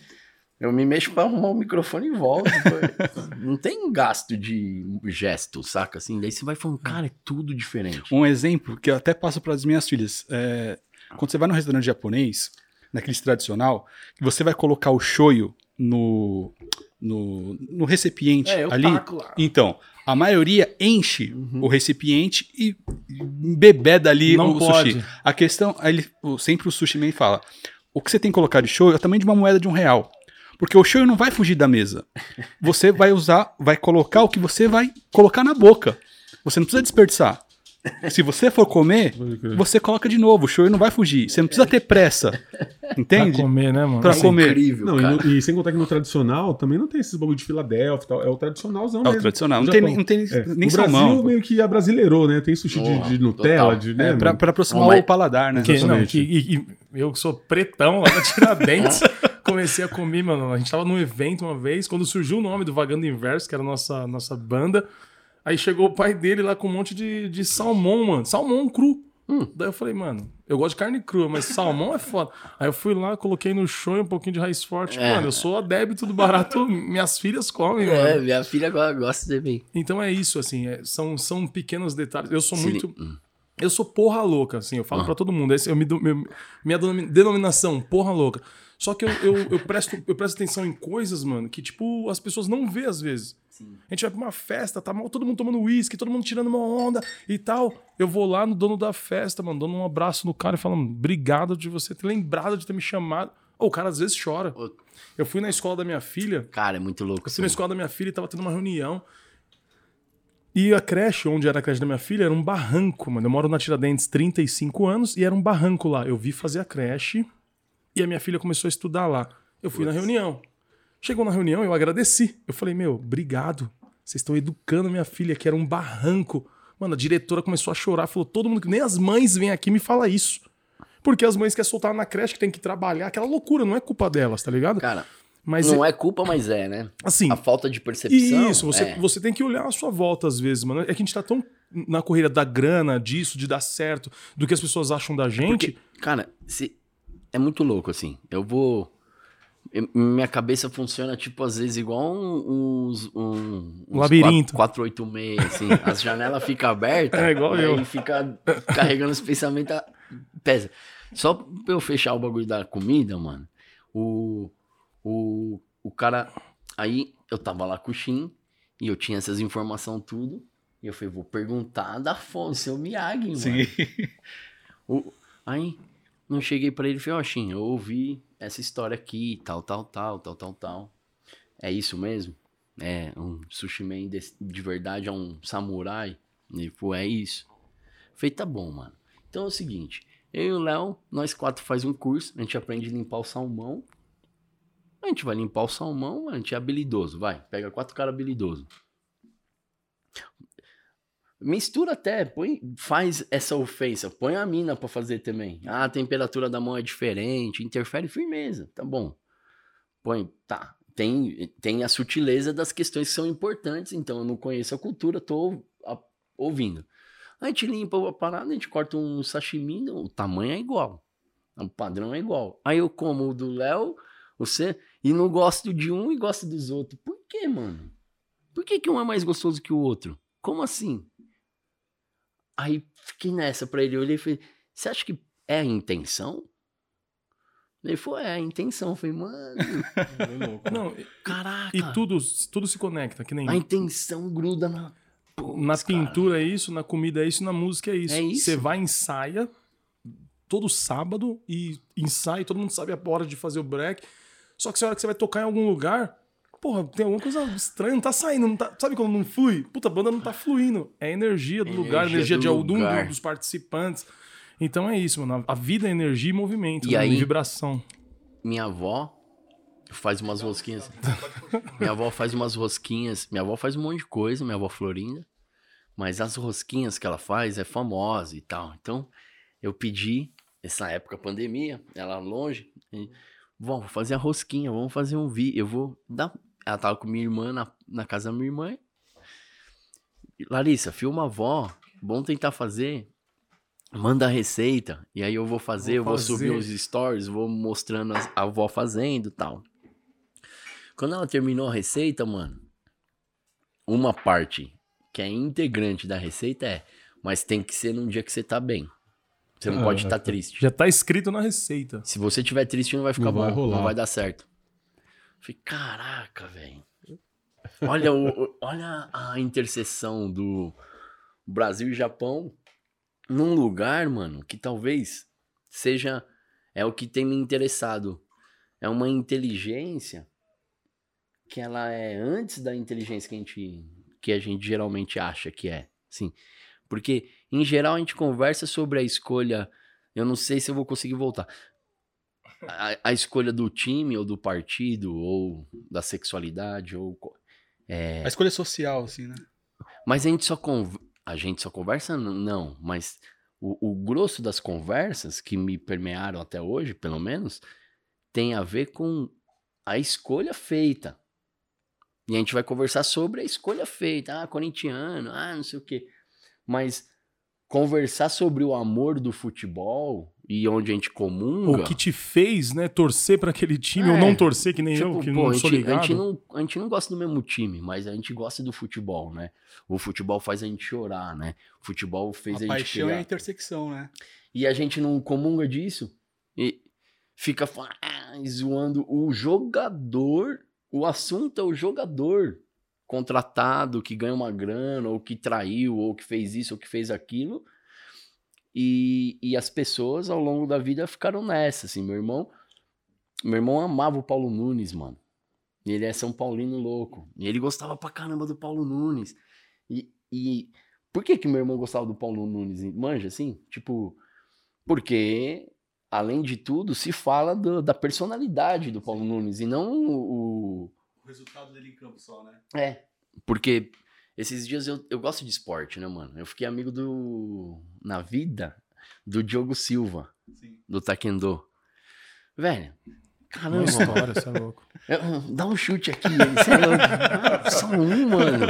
Eu me mexo pra arrumar o microfone e volto. não tem gasto de gesto, saca? Assim, daí você vai falando, cara, é tudo diferente. Um exemplo que eu até passo para as minhas filhas. é, quando você vai num restaurante japonês, naquele tradicional, você vai colocar o shoyu no, no, no recipiente É, ali. Então, a maioria enche Uhum. o recipiente e bebeda ali Não o pode. sushi. A questão, ele, sempre o sushi man fala, o que você tem que colocar de shoyu é tamanho de uma moeda de um real. Porque o shoyu não vai fugir da mesa. Você vai usar, vai colocar o que você vai colocar na boca. Você não precisa desperdiçar. Se você for comer, você coloca de novo. O shoyu não vai fugir. Você não precisa ter pressa. Pra Entende? comer, né, mano? Pra Assim, comer. Incrível, Não, e, no- e sem contar que no tradicional também não tem esses bagulho de Filadélfia e tal. É o tradicionalzão É mesmo. o tradicional. Não tem, não tem É. nem o Brasil salmão. meio que abrasileirou, né? Tem sushi de, Oh, de Nutella, total. de, É, né? pra, mano? pra aproximar Mas- o paladar, né? Que, não, que, e- e eu que sou pretão lá da Tiradentes, comecei a comer, mano. A gente tava num evento uma vez, quando surgiu o nome do Vagando Inverso, que era a nossa, nossa banda. Aí chegou o pai dele lá com um monte de, de salmão, mano. Salmão cru. Daí eu falei, mano, eu gosto de carne crua, mas salmão é foda. Aí eu fui lá, coloquei no show um pouquinho de raiz forte. É. Mano, eu sou adébito do barato, minhas filhas comem, É, mano. minha filha agora gosta de mim. Então é isso, assim, é- são, são pequenos detalhes. Eu sou Se muito. Hum. Eu sou porra louca, assim, eu falo Ah. pra todo mundo. Esse, eu me, meu- minha denomi- denominação, porra louca. Só que eu, eu, eu presto, eu presto atenção em coisas, mano, que, tipo, as pessoas não vê às vezes. A gente vai pra uma festa, tá mal- todo mundo tomando uísque, todo mundo tirando uma onda e tal. Eu vou lá no dono da festa, mano, dando um abraço no cara e falando, obrigado de você ter lembrado de ter me chamado. Ô, o cara às vezes chora. Eu fui na escola da minha filha, Cara, é muito louco. eu fui na assim. escola da minha filha e tava tendo uma reunião. E a creche, onde era a creche da minha filha, era um barranco, mano. Eu moro na Tiradentes 35 anos e era um barranco lá. Eu vi fazer a creche e a minha filha começou a estudar lá. Eu fui na reunião. Chegou na reunião, eu agradeci. Eu falei, meu, obrigado. Vocês estão educando minha filha, que era um barranco. Mano, a diretora começou a chorar, falou, todo mundo, que nem as mães vêm aqui me fala isso. Porque as mães querem soltar na creche, que tem que trabalhar, aquela loucura, não é culpa delas, tá ligado? Cara, Mas não é culpa, mas é, né? assim, A falta de percepção. isso, você, é. você tem que olhar a sua volta às vezes, mano. É que a gente tá tão na corrida da grana, disso, de dar certo, do que as pessoas acham da gente. Porque, cara, se... é muito louco, assim. Eu vou. eu- Minha cabeça funciona, tipo, às vezes, igual um, uns. Um, uns Labirinto. 486, assim. As janelas ficam abertas. É, igual aí eu. fica carregando os pensamentos. a- Pesa. Só pra eu fechar o bagulho da comida, mano. O. O, o cara. Aí eu tava lá com o Shin e eu tinha essas informações tudo. E eu falei, vou perguntar da fonte, seu Miyagi, mano. Sim. O- aí, não cheguei pra ele e falei, ó, Shin, eu ouvi essa história aqui, tal, tal, tal, tal, tal, tal. É isso mesmo? É, um sushi man de, de verdade é um samurai? Ele falou, é isso. Falei, tá bom, mano. Então é o seguinte, eu e o Léo, nós quatro faz um curso, a gente aprende a limpar o salmão. A gente vai limpar o salmão, a gente é habilidoso, vai. Pega quatro caras habilidosos. Mistura até, põe, faz essa ofensa, põe a mina pra fazer também. Ah, a temperatura da mão é diferente, interfere firmeza, tá bom. Põe, tá. Tem, tem a sutileza das questões que são importantes, então eu não conheço a cultura, tô a- ouvindo. A gente limpa a parada, a gente corta um sashimi, o tamanho é igual. O padrão é igual. Aí eu como o do Léo, você, e não gosto de um e gosto dos outros. Por que, mano? Por que, que um é mais gostoso que o outro? Como assim? Aí fiquei nessa pra ele. Eu olhei e falei, você acha que é a intenção? Ele falou, é a intenção. Eu falei, mano, Não, e- caraca. e tudo, tudo se conecta, que nem A intenção gruda na. na Putz, cara. pintura é isso, na comida é isso, na música é isso. É isso. Você vai ensaia todo sábado e ensaia, todo mundo sabe a hora de fazer o break. Só que se a hora que você vai tocar em algum lugar, porra, tem alguma coisa estranha, não tá saindo, não tá, sabe quando não flui? Puta, a banda não tá fluindo. É a energia do Energia lugar, energia do de algum lugar. dos participantes. Então é isso, mano. A vida é energia e movimento, E né? aí- vibração. Minha avó faz umas rosquinhas. minha avó faz umas rosquinhas. Minha avó faz um monte de coisa, minha avó Florinda. Mas as rosquinhas que ela faz é famosa e tal. Então, eu pedi, essa época pandemia, ela longe. E, vou fazer a rosquinha, vamos fazer um vídeo. Eu vou dar. Ela tava com minha irmã na, na casa da minha irmã. Larissa, filma a avó. Vamos tentar fazer. Manda a receita. E aí eu vou fazer, Vou eu vou subir uns stories, vou mostrando as- a avó fazendo e tal. Quando ela terminou a receita, mano, uma parte que é integrante da receita é, mas tem que ser num dia que você tá bem. Você não Ah, pode estar é. triste. Já tá escrito na receita. Se você tiver triste, não vai ficar Não bom, vai rolar. não vai dar certo. Falei, caraca, velho. Olha, o, olha a interseção do Brasil e Japão num lugar, mano, que talvez seja é o que tem me interessado. É uma inteligência que ela é antes da inteligência que a gente que a gente geralmente acha que é, sim. Porque em geral a gente conversa sobre a escolha, eu não sei se eu vou conseguir voltar. A, a escolha do time ou do partido ou da sexualidade ou é, A escolha social, assim, né? mas a gente só con- a gente só conversa não, mas o, o grosso das conversas que me permearam até hoje, pelo menos, tem a ver com a escolha feita. E a gente vai conversar sobre a escolha feita, ah, corintiano, ah, não sei o quê. Mas conversar sobre o amor do futebol e onde a gente comunga. O que te fez, né, torcer pra aquele time É. ou não torcer, que nem eu, Tipo, que pô, não a, sou gente, a, ligado. gente não, a gente não gosta do mesmo time, mas a gente gosta do futebol, né? O futebol faz a gente chorar, né? O futebol fez a, A gente paixão é a criar. intersecção, né? E a gente não comunga disso e fica ah, zoando o jogador. O assunto é o jogador contratado que ganha uma grana, ou que traiu, ou que fez isso, ou que fez aquilo. E, e as pessoas ao longo da vida ficaram nessa, assim, meu irmão. Meu irmão amava o Paulo Nunes, mano. E ele é São Paulino louco. E ele gostava pra caramba do Paulo Nunes. E, e por que que meu irmão gostava do Paulo Nunes? Manja, assim? Tipo, porque, além de tudo, se fala do- da personalidade do Paulo Nunes e não o, O resultado dele em campo só, né? é, porque esses dias eu, eu gosto de esporte, né, mano? Eu fiquei amigo do. Na vida, do Diogo Silva, Sim. do Taekwondo. Velho, caramba, Uma mano. história, você é louco. Eu- Dá um chute aqui. Você é louco. Ah, só um, mano.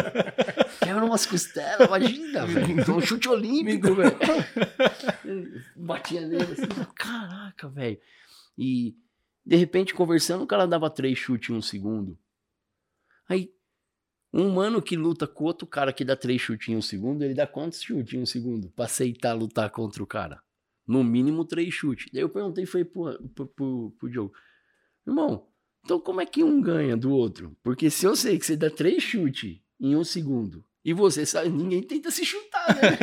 Quebra umas costelas, imagina, velho. Dá um chute olímpico, velho. Batia nele assim. Caraca, velho. E, de repente, conversando, o cara dava três chutes em um segundo. Aí, um mano que luta com outro cara que dá três em um segundo, ele dá quantos em um segundo? Pra aceitar lutar contra o cara? No mínimo três chutes. Daí eu perguntei, foi pro, pro, pro, pro Diogo. Irmão, então como é que um ganha do outro? Porque se eu sei que você dá três chutes em um segundo e você sabe, ninguém tenta se chutar, né?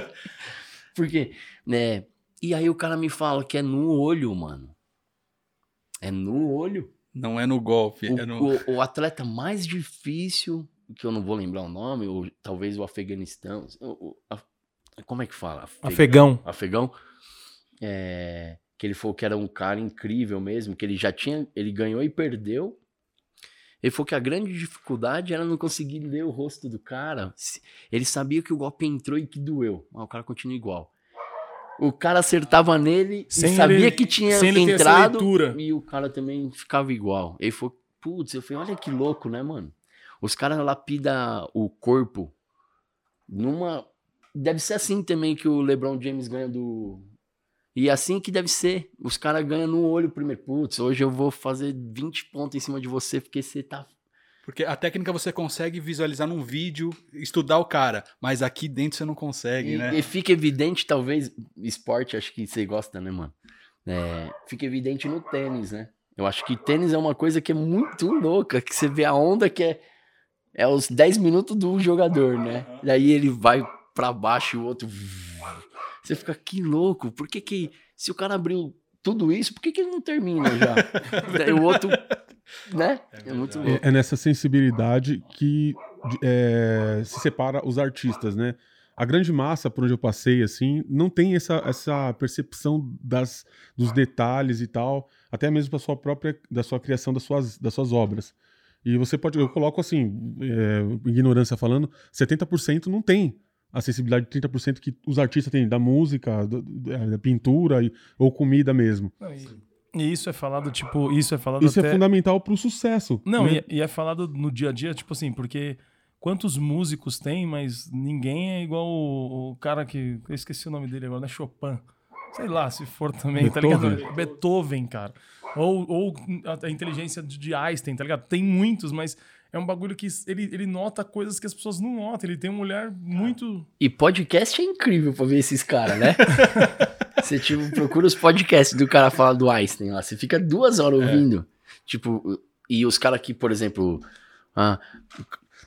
Porque, né? E aí o cara me fala que é no olho, mano. É no olho. Não é no golfe, O, é no... o- o atleta mais difícil, que eu não vou lembrar o nome, ou talvez o Afeganistão. o- o- a- como é que fala? Afegão. Afegão. É, que ele falou que era um cara incrível mesmo, que ele já tinha. Ele ganhou e perdeu. Ele falou que a grande dificuldade era não conseguir ler o rosto do cara. Ele sabia que o golpe entrou e que doeu. Mas o cara continua igual. O cara acertava nele Sem e sabia ele- que tinha entrado e o cara também ficava igual. Ele falou, putz, eu falei, olha que louco, né, mano? Os caras lapidam o corpo numa. Deve ser assim também que o LeBron James ganha do. E é assim que deve ser. Os caras ganham no olho primeiro. Putz, hoje eu vou fazer 20 pontos em cima de você porque você tá. Porque a técnica você consegue visualizar num vídeo, estudar o cara, mas aqui dentro você não consegue, E, né? e fica evidente, talvez, esporte, acho que você gosta, né, mano? É, fica evidente no tênis, né? Eu acho que tênis é uma coisa que é muito louca, que você vê a onda que é, é os 10 minutos do jogador, né? Daí ele vai pra baixo e o outro. Você fica, que louco, por que que. Se o cara abriu tudo isso, por que que ele não termina já? Daí o outro. Né? É, muito louco. É, é nessa sensibilidade que é, se separa os artistas, né? A grande massa, por onde eu passei, assim, não tem essa, essa percepção das, dos detalhes e tal, até mesmo da sua própria, da sua criação das suas, das suas obras. E você pode, eu coloco assim, é, ignorância falando, 70% não tem a sensibilidade de 30% que os artistas têm, da música, da, da pintura e- ou comida mesmo. E, isso é falado, tipo, isso é falado Isso até... é fundamental pro sucesso. Não, né? e, e é falado no dia a dia, tipo assim, porque quantos músicos tem, mas ninguém é igual o, o cara que. Eu esqueci o nome dele agora, né? Chopin. Sei lá, se for também, tá Beethoven. ligado? Beethoven, cara. Ou, ou a, inteligência de Einstein, tá ligado? Tem muitos, mas é um bagulho que ele, ele nota coisas que as pessoas não notam. Ele tem um olhar muito. E podcast é incrível pra ver esses caras, né? Você tipo, procura os podcasts do cara falar do Einstein lá. Você fica duas horas ouvindo. Tipo, e os caras que, por exemplo, ah,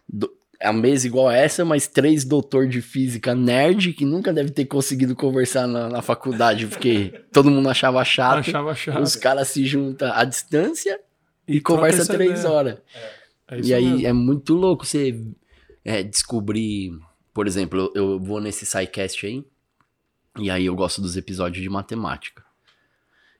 do- a mesa igual a essa, mas três doutor de física nerd que nunca deve ter conseguido conversar na, na faculdade, porque todo mundo achava chato. achava chato. Os caras se juntam à distância e, troca conversa três ideia. horas. É isso E aí mesmo. é muito louco você é, descobrir. Por exemplo, eu, eu vou nesse SciCast aí. E aí eu gosto dos episódios de matemática.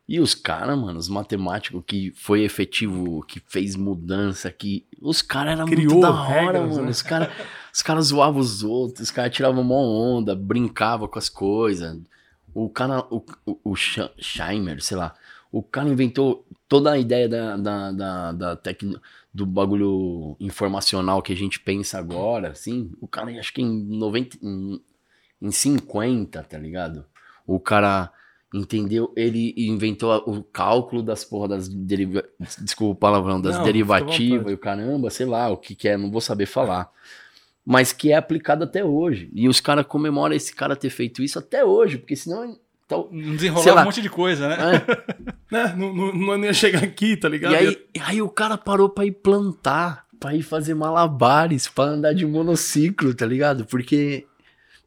E os caras, mano, os matemáticos que foi efetivo, que fez mudança, que. Os caras eram muito da hora, regras, mano. né? Os caras os cara zoavam os outros, os caras tiravam mó onda, brincavam com as coisas. O cara, o, o, o Scheimer, sei lá. O cara inventou toda a ideia da, da, da, da tecno, do bagulho informacional que a gente pensa agora, assim. O cara, acho que em 90. Em, em 50, tá ligado? O cara entendeu, ele inventou o cálculo das porra das deriva, desculpa o palavrão, das Não, derivativas e o caramba, sei lá, o que que é, não vou saber falar. Mas que é aplicado até hoje. E os caras comemoram esse cara ter feito isso até hoje, porque senão. Então, desenrolar lá. um monte de coisa, né? é, Né? Não, não, não ia chegar aqui, tá ligado? E aí, aí o cara parou pra ir plantar, pra ir fazer malabares, pra andar de monociclo, tá ligado? Porque,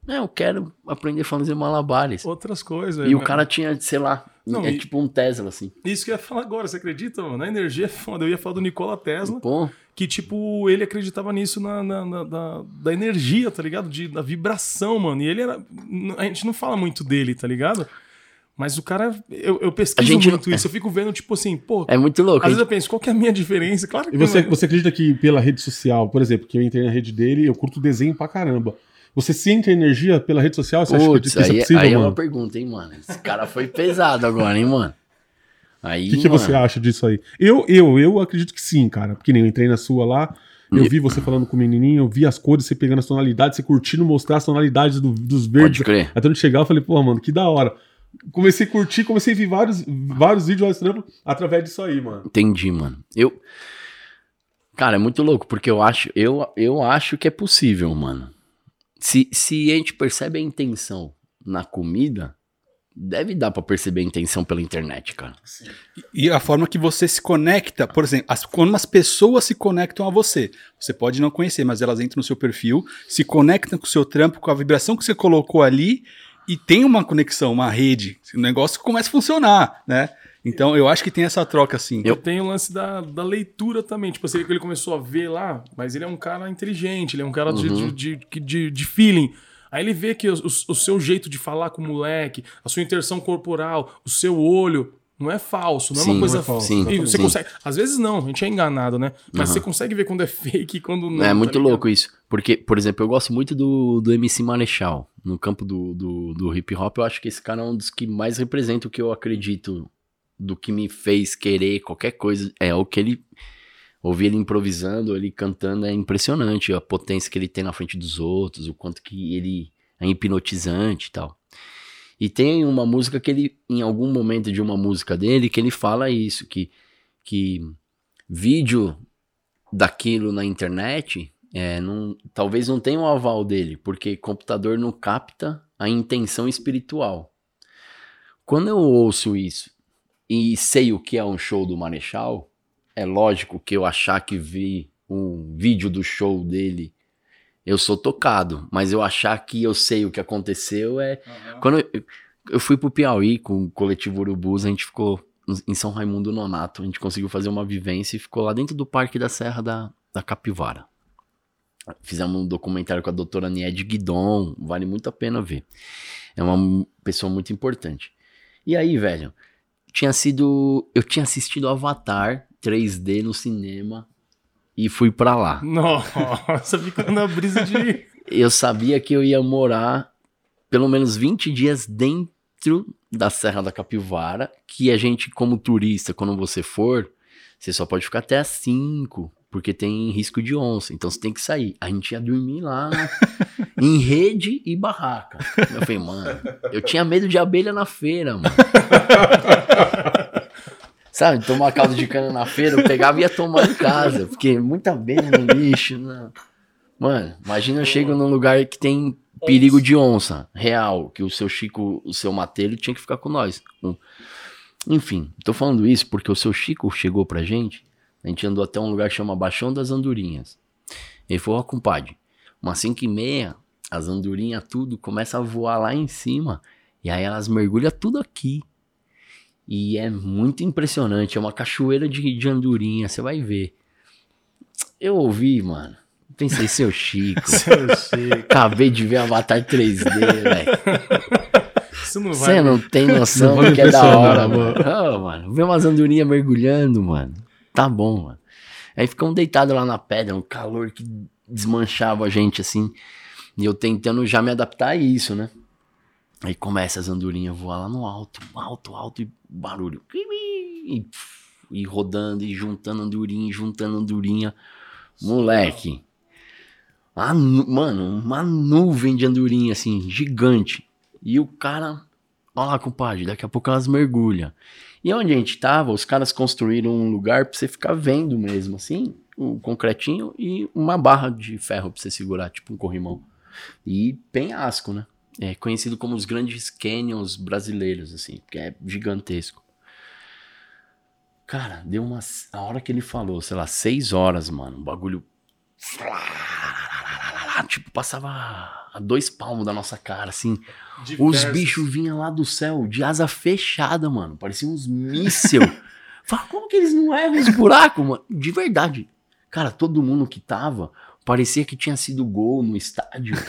né, eu quero aprender a fazer malabares. Outras coisas. E o cara tinha, sei lá, Não, é e- tipo um Tesla, assim. Isso que eu ia falar agora, você acredita, mano? A energia é foda. Eu ia falar do Nikola Tesla, Pô, que, tipo, ele acreditava nisso na, na- na- da, da energia, tá ligado? De, da vibração, mano. E ele era. A gente não fala muito dele, tá ligado? Mas o cara. Eu, eu pesquiso A gente não- muito isso. Eu fico vendo, tipo assim, pô. é muito louco. Às a vezes eu gente- penso, qual que é a minha diferença? Claro que E você, não- você acredita que pela rede social, por exemplo, que eu entrei na rede dele, eu curto desenho pra caramba. Você sente energia pela rede social? Você acha que é aí, possível, aí é mano? uma pergunta, hein, mano. Esse cara foi pesado agora, hein, mano. Aí, O que, que mano, você acha disso aí? Eu, eu, eu acredito que sim, cara. Porque nem eu entrei na sua lá, eu vi você falando com o menininho, eu vi as cores, você pegando as tonalidades, você curtindo mostrar as tonalidades do- dos verdes. Pode crer. Até onde chegar, eu falei, pô, mano, que da hora. Comecei a curtir, comecei a ver vários, vários vídeos, vários trampos através disso aí, mano. Entendi, mano. Eu. Cara, é muito louco, porque eu acho, eu, eu acho que é possível, mano. Se, se a gente percebe a intenção na comida, deve dar pra perceber a intenção pela internet, cara. E a forma que você se conecta, por exemplo, as, quando as pessoas se conectam a você, você pode não conhecer, mas elas entram no seu perfil, se conectam com o seu trampo, com a vibração que você colocou ali, e tem uma conexão, uma rede, o negócio começa a funcionar, né? Então eu acho que tem essa troca assim. Eu tenho o lance da, da leitura também. Tipo, assim, ele começou a ver lá, mas ele é um cara inteligente, ele é um cara de, Uhum. de, de, de, de feeling. Aí ele vê que o, o- o seu jeito de falar com o moleque, a sua inserção corporal, o seu olho, não é falso, não é Sim, uma coisa é falso, E sim, você sim. consegue. Às vezes não, a gente é enganado, né? Mas Uhum. você consegue ver quando é fake e quando não. é tá muito ligado? louco isso. Porque, por exemplo, eu gosto muito do, do MC Marechal. No campo do, do, do hip hop, eu acho que esse cara é um dos que mais representa o que eu acredito do que me fez querer qualquer coisa. É o que ele. Ouvir ele improvisando, ele cantando é impressionante. A potência que ele tem na frente dos outros, o quanto que ele é hipnotizante e tal. E tem uma música que ele, em algum momento de uma música dele, que ele fala isso, que, que vídeo daquilo na internet, é, não, talvez não tenha o aval dele, porque computador não capta a intenção espiritual. Quando eu ouço isso e sei o que é um show do Marechal, é lógico que eu achar que vi um vídeo do show dele, eu sou tocado, mas eu achar que eu sei o que aconteceu é. Quando eu, eu fui pro Piauí com o coletivo Urubus, a gente ficou em São Raimundo Nonato, a gente conseguiu fazer uma vivência e ficou lá dentro do Parque da Serra da, da Capivara. Fizemos um documentário com a doutora Nied Guidon, vale muito a pena ver. É uma pessoa muito importante. E aí, velho, tinha sido. Eu tinha assistido Avatar 3D no cinema e fui pra lá. Nossa, ficando na brisa de. Eu sabia que eu ia morar pelo menos 20 dias dentro da Serra da Capivara, que a gente, como turista, quando você for, você só pode ficar até às 5, porque tem risco de onça, então você tem que sair. A gente ia dormir lá em rede e barraca. Eu falei, mano, eu tinha medo de abelha na feira, mano. Sabe, tomar caldo de cana na feira, eu pegava e ia tomar em casa, porque muita abelha no lixo. Não. Mano, imagina eu chego num lugar que tem perigo de onça real, que o seu Chico, o seu Matelho tinha que ficar com nós. Enfim, tô falando isso porque o seu Chico chegou pra gente, a gente andou até um lugar que chama Baixão das Andorinhas. Ele falou, ó, compadre, umas 5 e meia, as andorinhas tudo começa a voar lá em cima, e aí elas mergulham tudo aqui. E é muito impressionante, é uma cachoeira de, de andorinha, você vai ver. Eu ouvi, mano, pensei, seu Chico, Seu Chico, acabei de ver Avatar 3D, velho. Isso não vai. Você não tem noção Não do que é da hora, mano. Ô, mano, ver umas andorinhas mergulhando, mano. Tá bom, mano. Aí ficamos deitados lá na pedra, um calor que desmanchava a gente, assim. E eu tentando já me adaptar a isso, né? Aí começa as andorinhas voar lá no alto, alto, alto, e barulho. E, e rodando, e juntando andorinha, e juntando andorinha. Moleque. A mano, uma nuvem de andorinha, assim, gigante. E o cara, olha lá, compadre, daqui a pouco elas mergulham. E onde a gente tava, os caras construíram um lugar pra você ficar vendo mesmo, assim, um concretinho e uma barra de ferro pra você segurar, tipo um corrimão. E penhasco, né? É conhecido como os grandes canyons brasileiros, assim, porque é gigantesco. Cara, deu umas. A hora que ele falou, sei lá, seis horas, mano, o bagulho. Tipo, passava a dois palmos da nossa cara, assim. Os bichos vinham lá do céu, de asa fechada, mano. Parecia uns míssil. Fala, como que eles não erram os buracos, mano? De verdade. Cara, todo mundo que tava, parecia que tinha sido gol no estádio.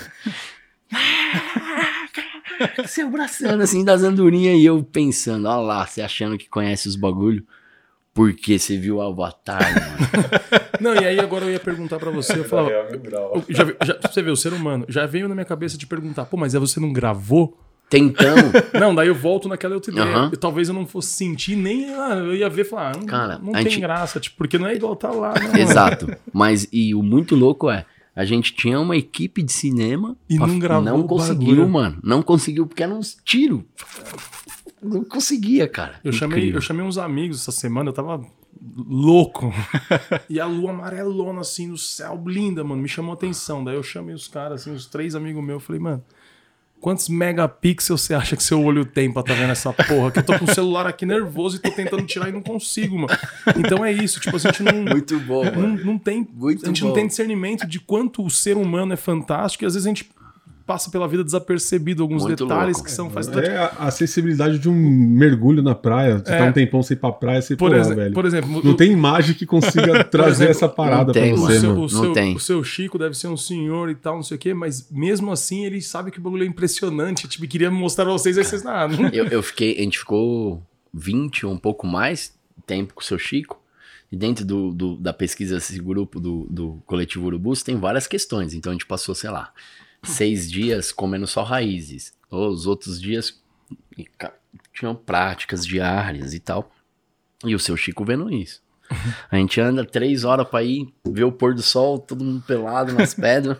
Se abraçando assim das andorinhas e eu pensando, ó lá, você achando que conhece os bagulho. Porque você viu o Avatar, mano. Não, e aí agora eu ia perguntar pra você, eu falava, eu- já, já- você vê, o ser humano, já veio na minha cabeça de perguntar, pô, mas é você não gravou? Tentando. Não, daí eu volto naquela outra ideia. Eu- talvez eu não fosse sentir, nem ah, eu ia ver e falar, ah, não, Cara, não tem gente- graça, tipo, porque não é igual tá lá, né? mano? Exato. Mas e o muito louco é, a gente tinha uma equipe de cinema E pra- não gravou não conseguiu, bagulho. mano. Não conseguiu porque eram uns tiros. Não conseguia, cara. Eu chamei, eu chamei uns amigos essa semana, eu tava louco. e a lua amarelona, assim, no céu, linda, mano, me chamou a atenção. Daí eu chamei os caras, assim, os três amigos meus, eu falei, mano, quantos megapixels você acha que seu olho tem pra tá vendo essa porra? Que eu tô com o celular aqui nervoso e tô tentando tirar e não consigo, mano. Então é isso, tipo, a gente não... Muito bom, Não, mano. não tem, Muito a gente bom. não tem discernimento de quanto o ser humano é fantástico e às vezes a gente passa pela vida desapercebido alguns Muito detalhes louco. que são faz É a a acessibilidade de um mergulho na praia. Você É. tá um tempão sem ir pra praia, você, por, pô, exe- velho. por exemplo, Não o- tem imagem que consiga trazer exemplo, essa parada tem, pra o você, seu, mano. o, seu, tem. o seu Chico deve ser um senhor e tal, não sei o quê, mas mesmo assim ele sabe que o bagulho é impressionante. Tipo, queria mostrar pra vocês, aí vocês, ah, não, Eu, eu fiquei, a gente ficou 20 ou um pouco mais tempo com o seu Chico. E dentro do, do- da pesquisa desse grupo do, do coletivo Urubus tem várias questões. Então a gente passou, sei lá, seis dias comendo só raízes. Os outros dias tinham práticas diárias e tal. E o seu Chico vendo isso. A gente anda três horas pra ir ver o pôr do sol, todo mundo pelado nas pedras.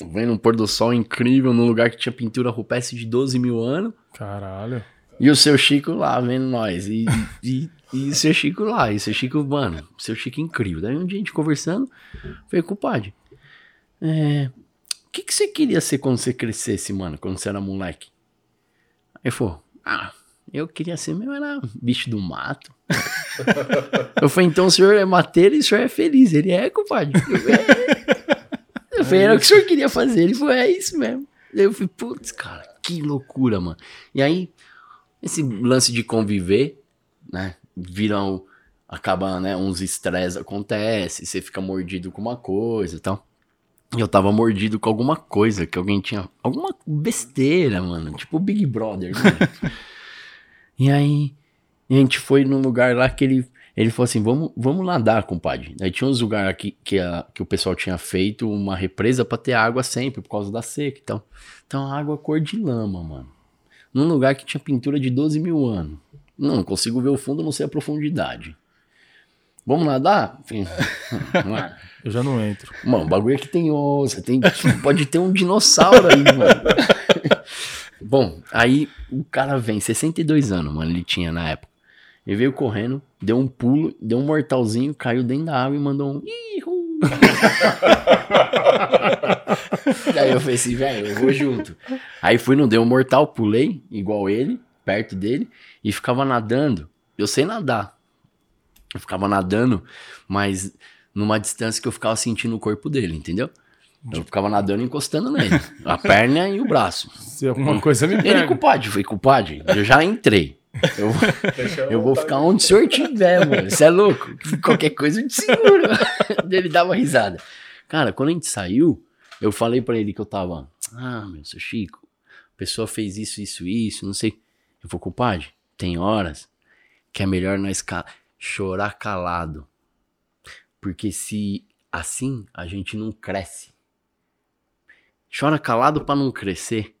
Vendo um pôr do sol incrível num lugar que tinha pintura rupestre de 12 mil anos. Caralho. E o seu Chico lá vendo nós. E, e, e o seu Chico lá. E o seu Chico, mano, o seu Chico é incrível. Daí um dia a gente conversando, falei, compadre, é, que, que você queria ser quando você crescesse, mano, quando você era moleque? Aí falou, ah, eu queria ser mesmo, era bicho do mato. eu falei, então o senhor é mateiro e o senhor é feliz. Ele é, compadre. Eu, é. eu falei, era o que o senhor queria fazer. Ele falou, é isso mesmo. Eu falei, putz, cara, que loucura, mano. E aí, esse lance de conviver, né? Viram, acaba, né? Uns estresses acontece, você fica mordido com uma coisa e tal. Eu tava mordido com alguma coisa que alguém tinha. Alguma besteira, mano. Tipo Big Brother, né? e aí, a gente foi num lugar lá que ele. Ele falou assim: vamos, vamos nadar, compadre. Aí tinha uns lugares aqui que, a, que o pessoal tinha feito uma represa pra ter água sempre, por causa da seca e tal. Então, água cor de lama, mano. Num lugar que tinha pintura de 12 mil anos. Não, não consigo ver o fundo, não sei a profundidade. Vamos nadar? Enfim. Eu já não entro. Mano, o bagulho aqui tem onça, tem, pode ter um dinossauro aí, mano. Bom, aí o cara vem, 62 anos, mano, ele tinha na época. Ele veio correndo, deu um pulo, deu um mortalzinho, caiu dentro da água e mandou um. Daí eu falei assim, velho, eu vou junto. Aí fui no deu um mortal, pulei, igual ele, perto dele, e ficava nadando. Eu sei nadar. Eu ficava nadando, mas numa distância que eu ficava sentindo o corpo dele, entendeu? Eu ficava nadando e encostando nele. A perna e o braço. Se alguma coisa me Ele, pega. compadre, foi compadre. Eu já entrei. Eu, eu vou ficar onde o senhor tiver, mano. Você é louco? Qualquer coisa eu te seguro. Ele dava risada. Cara, quando a gente saiu, eu falei pra ele que eu tava. Ah, meu, seu Chico, a pessoa fez isso, isso, isso, não sei. Eu falei, compadre, tem horas que é melhor nós ca- chorar calado. Porque se assim a gente não cresce. Chora calado pra não crescer.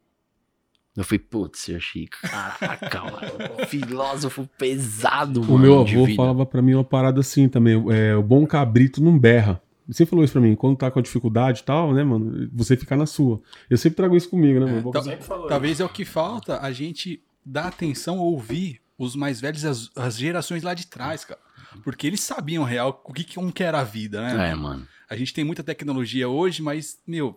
Eu falei, putz, seu Chico, caraca, mano. Filósofo pesado, mano. O meu avô falava pra mim uma parada assim também. É, o bom cabrito não berra. Você falou isso pra mim, quando tá com dificuldade e tal, né, mano? Você ficar na sua. Eu sempre trago isso comigo, né, mano? Sempre falou talvez é o que falta a gente dar atenção a ouvir os mais velhos, as, as gerações lá de trás, cara. Porque eles sabiam real o que, que um que era a vida, né? É, mano. A gente tem muita tecnologia hoje, mas, meu,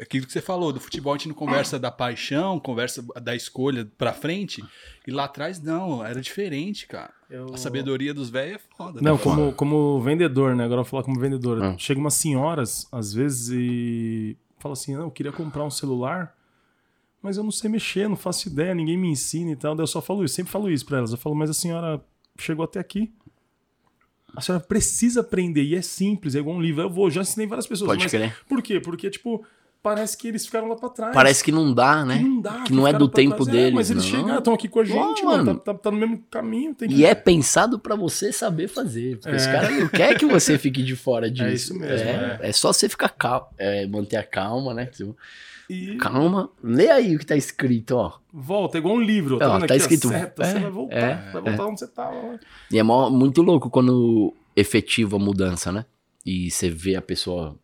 aquilo que você falou, do futebol a gente não conversa da paixão, conversa da escolha pra frente. E lá atrás, não, era diferente, cara. Eu- A sabedoria dos velhos é foda. Não, né? como, como vendedor, né? Agora eu vou falar como vendedor. Ah. Chega umas senhoras, às vezes, e fala assim: não, eu queria comprar um celular, mas eu não sei mexer, não faço ideia, ninguém me ensina e tal. Daí eu só falo isso, sempre falo isso pra elas. Eu falo, mas a senhora chegou até aqui. A senhora precisa aprender, e é simples, é igual um livro. Eu vou, já ensinei várias pessoas. Pode mas crer. Por quê? Porque, tipo, parece que eles ficaram lá pra trás. Parece que não dá, né? que não dá. que não é do tempo trás. É, deles, mas eles não. chegaram, estão aqui com a gente, Não, mano. mano. Tá, tá- tá no mesmo caminho. Que... E é pensado pra você saber fazer. Porque os É. caras não querem que você fique de fora disso. isso mesmo, É, é só você ficar calmo, é, manter a calma, né? E Calma. Lê aí o que tá escrito, ó. volta, é igual um livro. Tá Ó, vendo tá aqui, escrito- seta, é, você vai voltar. é, vai voltar onde você tava. E é mó- muito louco quando efetiva a mudança, né? E você vê a pessoa.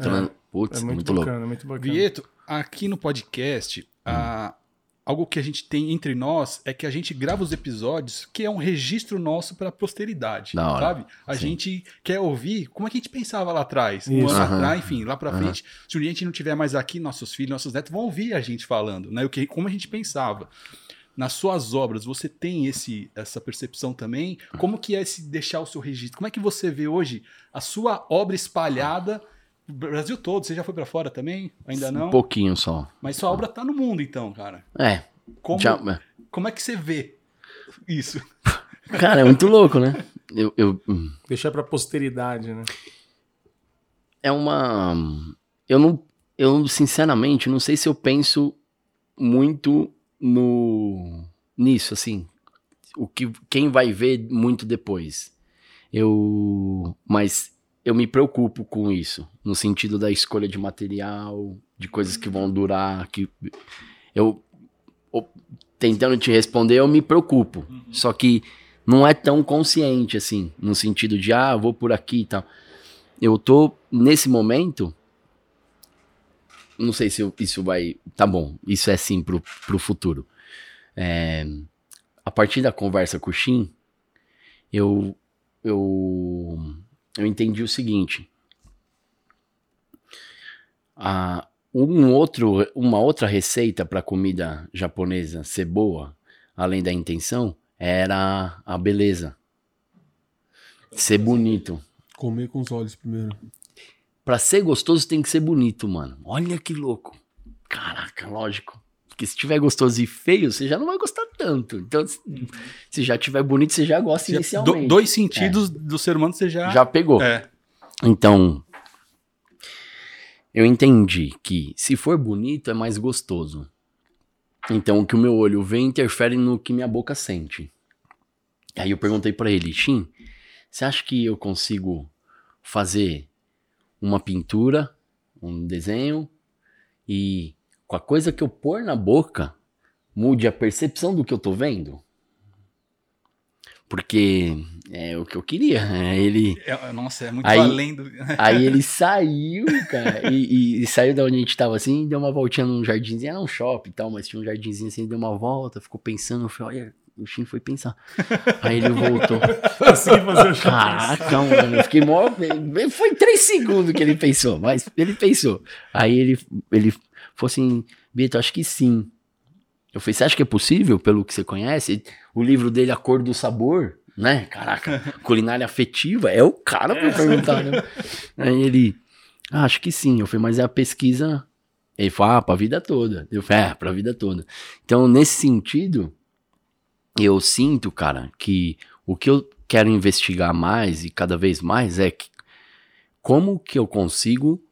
falando, Putz, É muito, muito, louco. bacana, é muito bacana. Vieto, aqui no podcast, a- algo que a gente tem entre nós é que a gente grava os episódios que é um registro nosso pra posteridade, Da hora. sabe? A Sim. gente quer ouvir como é que a gente pensava lá atrás, um ano Aham. atrás, enfim, lá pra Aham. frente. Se um dia a gente não tiver mais aqui, nossos filhos, nossos netos vão ouvir a gente falando, né? O que, como a gente pensava. Nas suas obras, você tem esse, essa percepção também? Como que é esse deixar o seu registro? Como é que você vê hoje a sua obra espalhada no Brasil todo? Você já foi pra fora também? Ainda não? Um pouquinho só. Mas sua obra tá no mundo, então, cara. É. Como, Já, como é que você vê isso? cara, é muito louco, né? Eu, eu, hum. Deixar pra posteridade, né? é uma. Eu não. Eu, sinceramente, não sei se eu penso muito no. nisso, assim. O que, quem vai ver muito depois. Eu. Mas eu me preocupo com isso. No sentido da escolha de material, de coisas que vão durar. Que eu. Tentando te responder, eu me preocupo. Só que não é tão consciente, assim. No sentido de, ah, vou por aqui e tal eu tô nesse momento. Não sei se isso vai. Tá bom, isso é sim pro, pro futuro. é, a partir da conversa com o Shin, eu, eu, eu entendi o seguinte. A, um outro, uma outra receita para comida japonesa ser boa, além da intenção, era a beleza. Ser bonito. Comer com os olhos primeiro. Pra ser gostoso tem que ser bonito, mano. Olha que louco. Caraca, lógico. Porque se tiver gostoso e feio, você já não vai gostar tanto. Então, se- já tiver bonito, você já gosta Você- do- inicialmente. dois sentidos do ser humano você já. Já pegou. É. Então, eu entendi que se for bonito é mais gostoso. Então, o que o meu olho vê interfere no que minha boca sente. Aí eu perguntei pra ele, Shin, você acha que eu consigo fazer uma pintura, um desenho e com a coisa que eu pôr na boca mude a percepção do que eu tô vendo? Porque é o que eu queria. é, Ele É, Nossa, é muito Aí- além do. Aí ele saiu, cara, e, e- e saiu da onde a gente tava assim, deu uma voltinha num jardinzinho, era um shopping e tal, mas tinha um jardinzinho assim, deu uma volta, ficou pensando, eu falei, olha, o Shin foi pensar. Aí ele voltou. Consegui fazer o. Caraca, mano, eu fiquei mó. Foi três segundos que ele pensou, mas ele pensou. Aí ele, ele assim: Beto, acho que sim. Eu falei: Você acha que é possível, pelo que você conhece? O livro dele, A Cor do Sabor, né? Caraca, culinária afetiva, é o cara pra perguntar, né? Aí ele: ah, Acho que sim. Eu falei: Mas é a pesquisa. Ele falou: Ah, pra vida toda. Eu falei: É, pra vida toda. Então, nesse sentido, eu sinto, cara, que o que eu quero investigar mais e cada vez mais é que como que eu consigo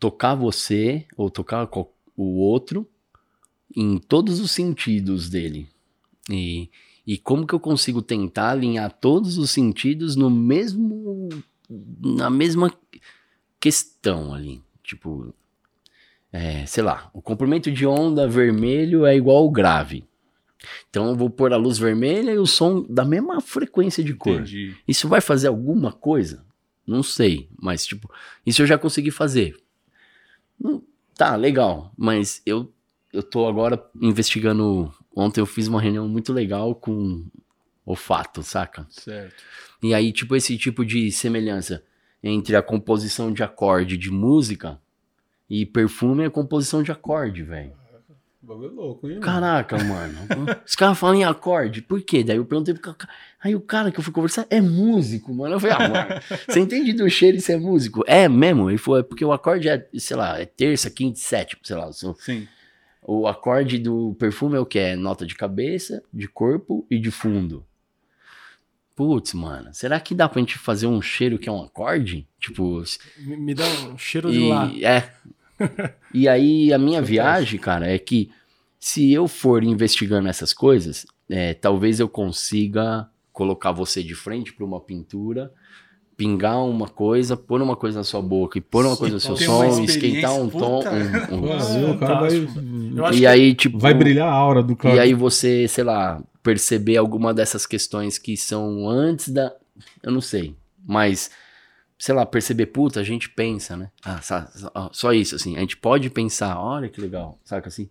tocar você ou tocar o outro em todos os sentidos dele. E, e como que eu consigo tentar alinhar todos os sentidos no mesmo na mesma questão ali, tipo é, sei lá, o comprimento de onda vermelho é igual ao grave. Então eu vou pôr a luz vermelha e o som da mesma frequência de cor. Entendi. Isso vai fazer alguma coisa? Não sei, mas tipo, isso eu já consegui fazer. Hum, tá, legal, mas eu eu tô agora investigando. Ontem eu fiz uma reunião muito legal com olfato, saca? Certo. E aí, tipo, esse tipo de semelhança entre a composição de acorde de música e perfume é a composição de acorde, velho. O bagulho é louco, hein? Caraca, mano. Os caras falam em acorde, por quê? Daí eu perguntei pro cara. Aí o cara que eu fui conversar é músico, mano. Eu falei, ah, mano, você entende do cheiro e você é músico? É mesmo? Ele falou, é porque o acorde é, sei lá, é terça, quinta e sétima, sei lá. o seu- Sim. O acorde do perfume é o que? É nota de cabeça, de corpo e de fundo. Putz, mano, será que dá pra gente fazer um cheiro que é um acorde? Tipo, Me, me dá um cheiro de e, lá. É. e aí a minha viagem, cara, é que se eu for investigando essas coisas, é, talvez eu consiga colocar você de frente para uma pintura, pingar uma coisa, pôr uma coisa na sua boca e pôr uma coisa no seu som, esquentar um tom. puta. um- um- Pô, o cara vai, fantástico. Eu acho E que aí, tipo. vai brilhar a aura do cara. E aí você, sei lá, perceber alguma dessas questões que são antes da. Eu não sei. Mas, sei lá, perceber, puta, a gente pensa, né? Ah, só, isso, assim. A gente pode pensar, olha que legal, saca assim?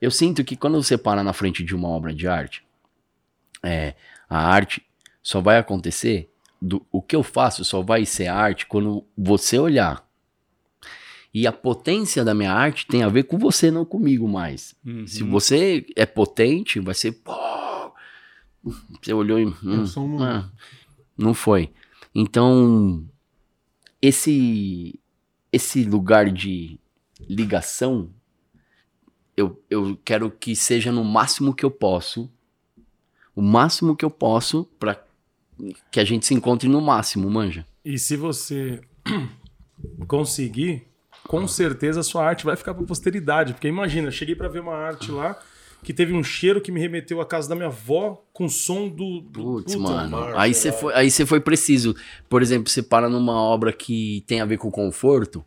Eu sinto que quando você para na frente de uma obra de arte, é, a arte só vai acontecer. Do, o que eu faço só vai ser arte quando você olhar. E a potência da minha arte tem a ver com você, não comigo mais. Uhum. Se você é potente, vai ser. Pô, você olhou e. hum, um- ah, não foi. Então, esse, esse lugar de ligação, eu, eu quero que seja no máximo que eu posso. O máximo que eu posso para que a gente se encontre no máximo, manja. E se você conseguir, com certeza a sua arte vai ficar pra posteridade. Porque imagina, eu cheguei pra ver uma arte lá que teve um cheiro que me remeteu à casa da minha avó com som do. do Putz, puta, mano. mar, Aí você foi, aí você foi preciso. Por exemplo, você para numa obra que tem a ver com conforto,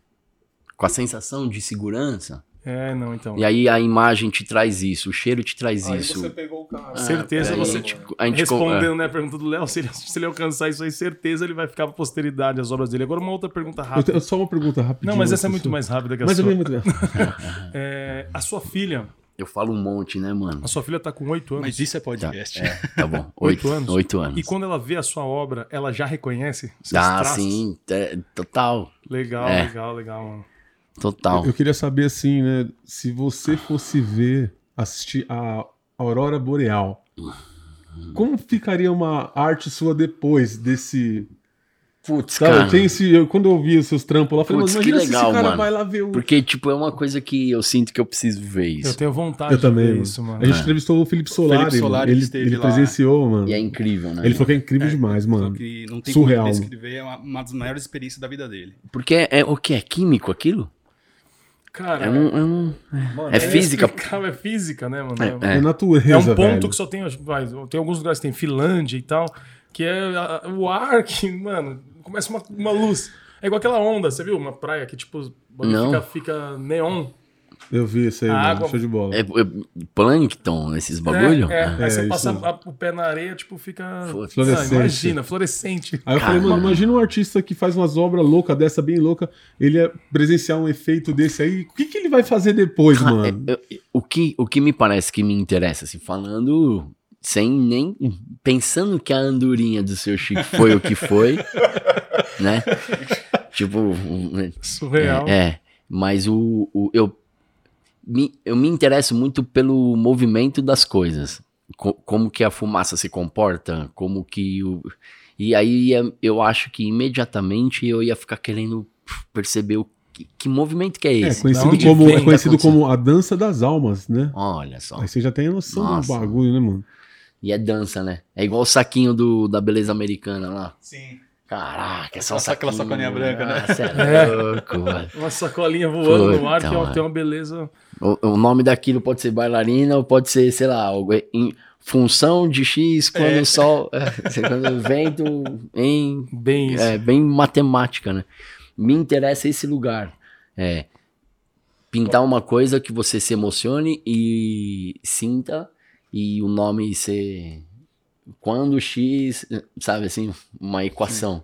com a sensação de segurança. É, não, então. E aí a imagem te traz isso, o cheiro te traz Aí isso. você pegou o cara. Ah, certeza peraí, você- a gente, a gente Respondendo né, a pergunta do Léo, se ele, se ele alcançar isso aí, certeza ele vai ficar pra posteridade as obras dele. Agora, uma outra pergunta Eu rápida. tenho só uma pergunta rapidinho. Não, mas essa é assim, muito mais rápida que a Mas sua. também é muito bem. É, a sua filha, Eu falo um monte, né, mano? A sua filha tá com oito anos. Mas isso é Tá, podcast. é, tá bom. Oito anos? Oito anos. E quando ela vê a sua obra, ela já reconhece seus Ah, traços? sim, é, total, Legal, É. legal, legal, mano. total. Eu queria saber assim, né? Se você fosse ver, assistir a Aurora Boreal, como ficaria uma arte sua depois desse. Putz, Sabe, cara. tem esse. eu- quando eu vi os seus trampos lá, eu falei, Putz, mas que legal, esse cara mano. vai lá ver o. Porque, tipo, é uma coisa que eu sinto que eu preciso ver Eu isso. tenho vontade Eu também. de ver mano. isso, mano. A gente É. entrevistou o Felipe Solari. Felipe Solari, ele ele esteve ele lá. presenciou, mano. E é incrível, né? Ele falou que é incrível demais, Só mano. que não tem Surreal, como descrever, é uma, uma das maiores experiências da vida dele. Porque é, é o que? É químico aquilo? Cara, É, um, é, um- mano, é física. inexplicável, É física, né, mano? É, É, natureza. É um ponto velho. que só tem. vai, tem alguns lugares que tem Finlândia e tal, que é a- o ar que, mano, começa uma, uma luz. É igual aquela onda, você viu? Uma praia que, tipo, Não. fica, fica neon. Eu vi isso aí, A mano. água- Show de bola. é, é plâncton, esses bagulho? É, é. É, Aí você isso passa a- o pé na areia, tipo, fica. Fluorescente. Ah, imagina, fluorescente. Aí eu falei, mano, imagina um artista que faz umas obras loucas dessa, bem louca, ele ia presenciar um efeito desse aí. O que, que ele vai fazer depois, Cara, mano? é- é- o, que, o que me parece que me interessa, assim, falando sem nem. Pensando que a andorinha do seu Chico foi o que foi, né? Tipo. um- Surreal. É, é. mas o, o- eu, me, eu me interesso muito pelo movimento das coisas. Co- como que a fumaça se comporta, como que o. E aí é- eu acho que imediatamente eu ia ficar querendo perceber o que, que movimento que é É esse. conhecido, onde como, é tá conhecido acontecendo? como a dança das almas, né? Olha só. Aí você já tem a noção Nossa. do bagulho, né, mano? E é dança, né? É igual o saquinho do, da beleza americana lá. Sim. Caraca, é só um Aquela- sacolinha branca, né? Nossa, É. é louco, mano. Uma sacolinha voando no ar, Puta, que é mano. tem uma beleza. O, o nome daquilo pode ser bailarina ou pode ser, sei lá, algo em função de X quando É. o sol. é, quando o vento em. Bem isso. É, bem matemática, né? Me interessa esse lugar. É. Pintar uma coisa que você se emocione e sinta, e o nome ser. Quando X, sabe assim, uma equação.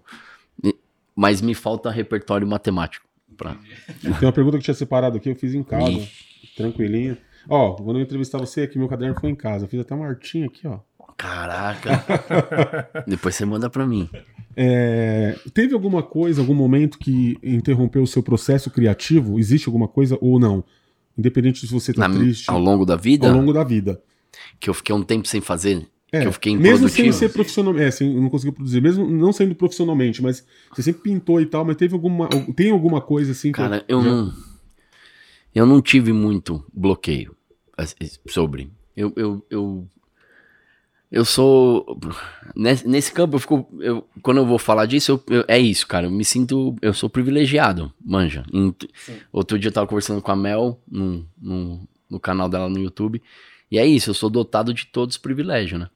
E- Mas me falta repertório matemático. Pra... Tem uma pergunta que tinha separado aqui, eu fiz em casa, Ixi. tranquilinho. Ó, quando eu entrevistar você aqui, meu caderno foi em casa. Eu fiz até uma artinha aqui, ó. Caraca. Depois você manda pra mim. É, teve alguma coisa, algum momento que interrompeu o seu processo criativo? Existe alguma coisa ou não? Independente se você tá Na- triste ao longo da vida, ao longo da vida. Que eu fiquei um tempo sem fazer, É, que eu fiquei mesmo sem ser profissional, é, sem, não conseguiu produzir, mesmo não sendo profissionalmente, mas você sempre pintou e tal, mas teve alguma, tem alguma coisa assim que Cara, eu já- não. Eu não tive muito bloqueio sobre. Eu, eu, eu, eu sou. Nesse, nesse campo, eu fico. Eu, quando eu vou falar disso, eu- eu- é isso, cara. Eu me sinto. Eu sou privilegiado, manja. Em- outro dia eu tava conversando com a Mel no, no, no canal dela no YouTube. E é isso, eu sou dotado de todos os privilégios, né?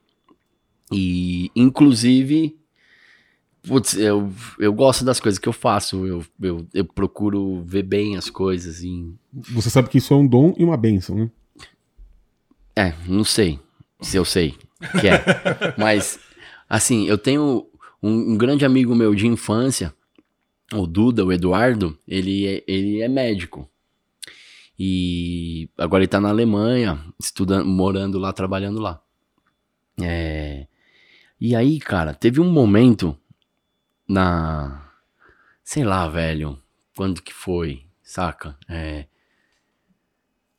E, inclusive. Putz, eu, eu gosto das coisas que eu faço. Eu, eu, eu procuro ver bem as coisas. E, Você sabe que isso é um dom e uma benção, né? é, não sei se eu sei que é. Mas, assim, eu tenho um, um grande amigo meu de infância, o Duda, o Eduardo, ele é, ele é médico. E agora ele tá na Alemanha, estudando, morando lá, trabalhando lá. É, e aí, cara, teve um momento na. Sei lá, velho. Quando que foi, saca? É.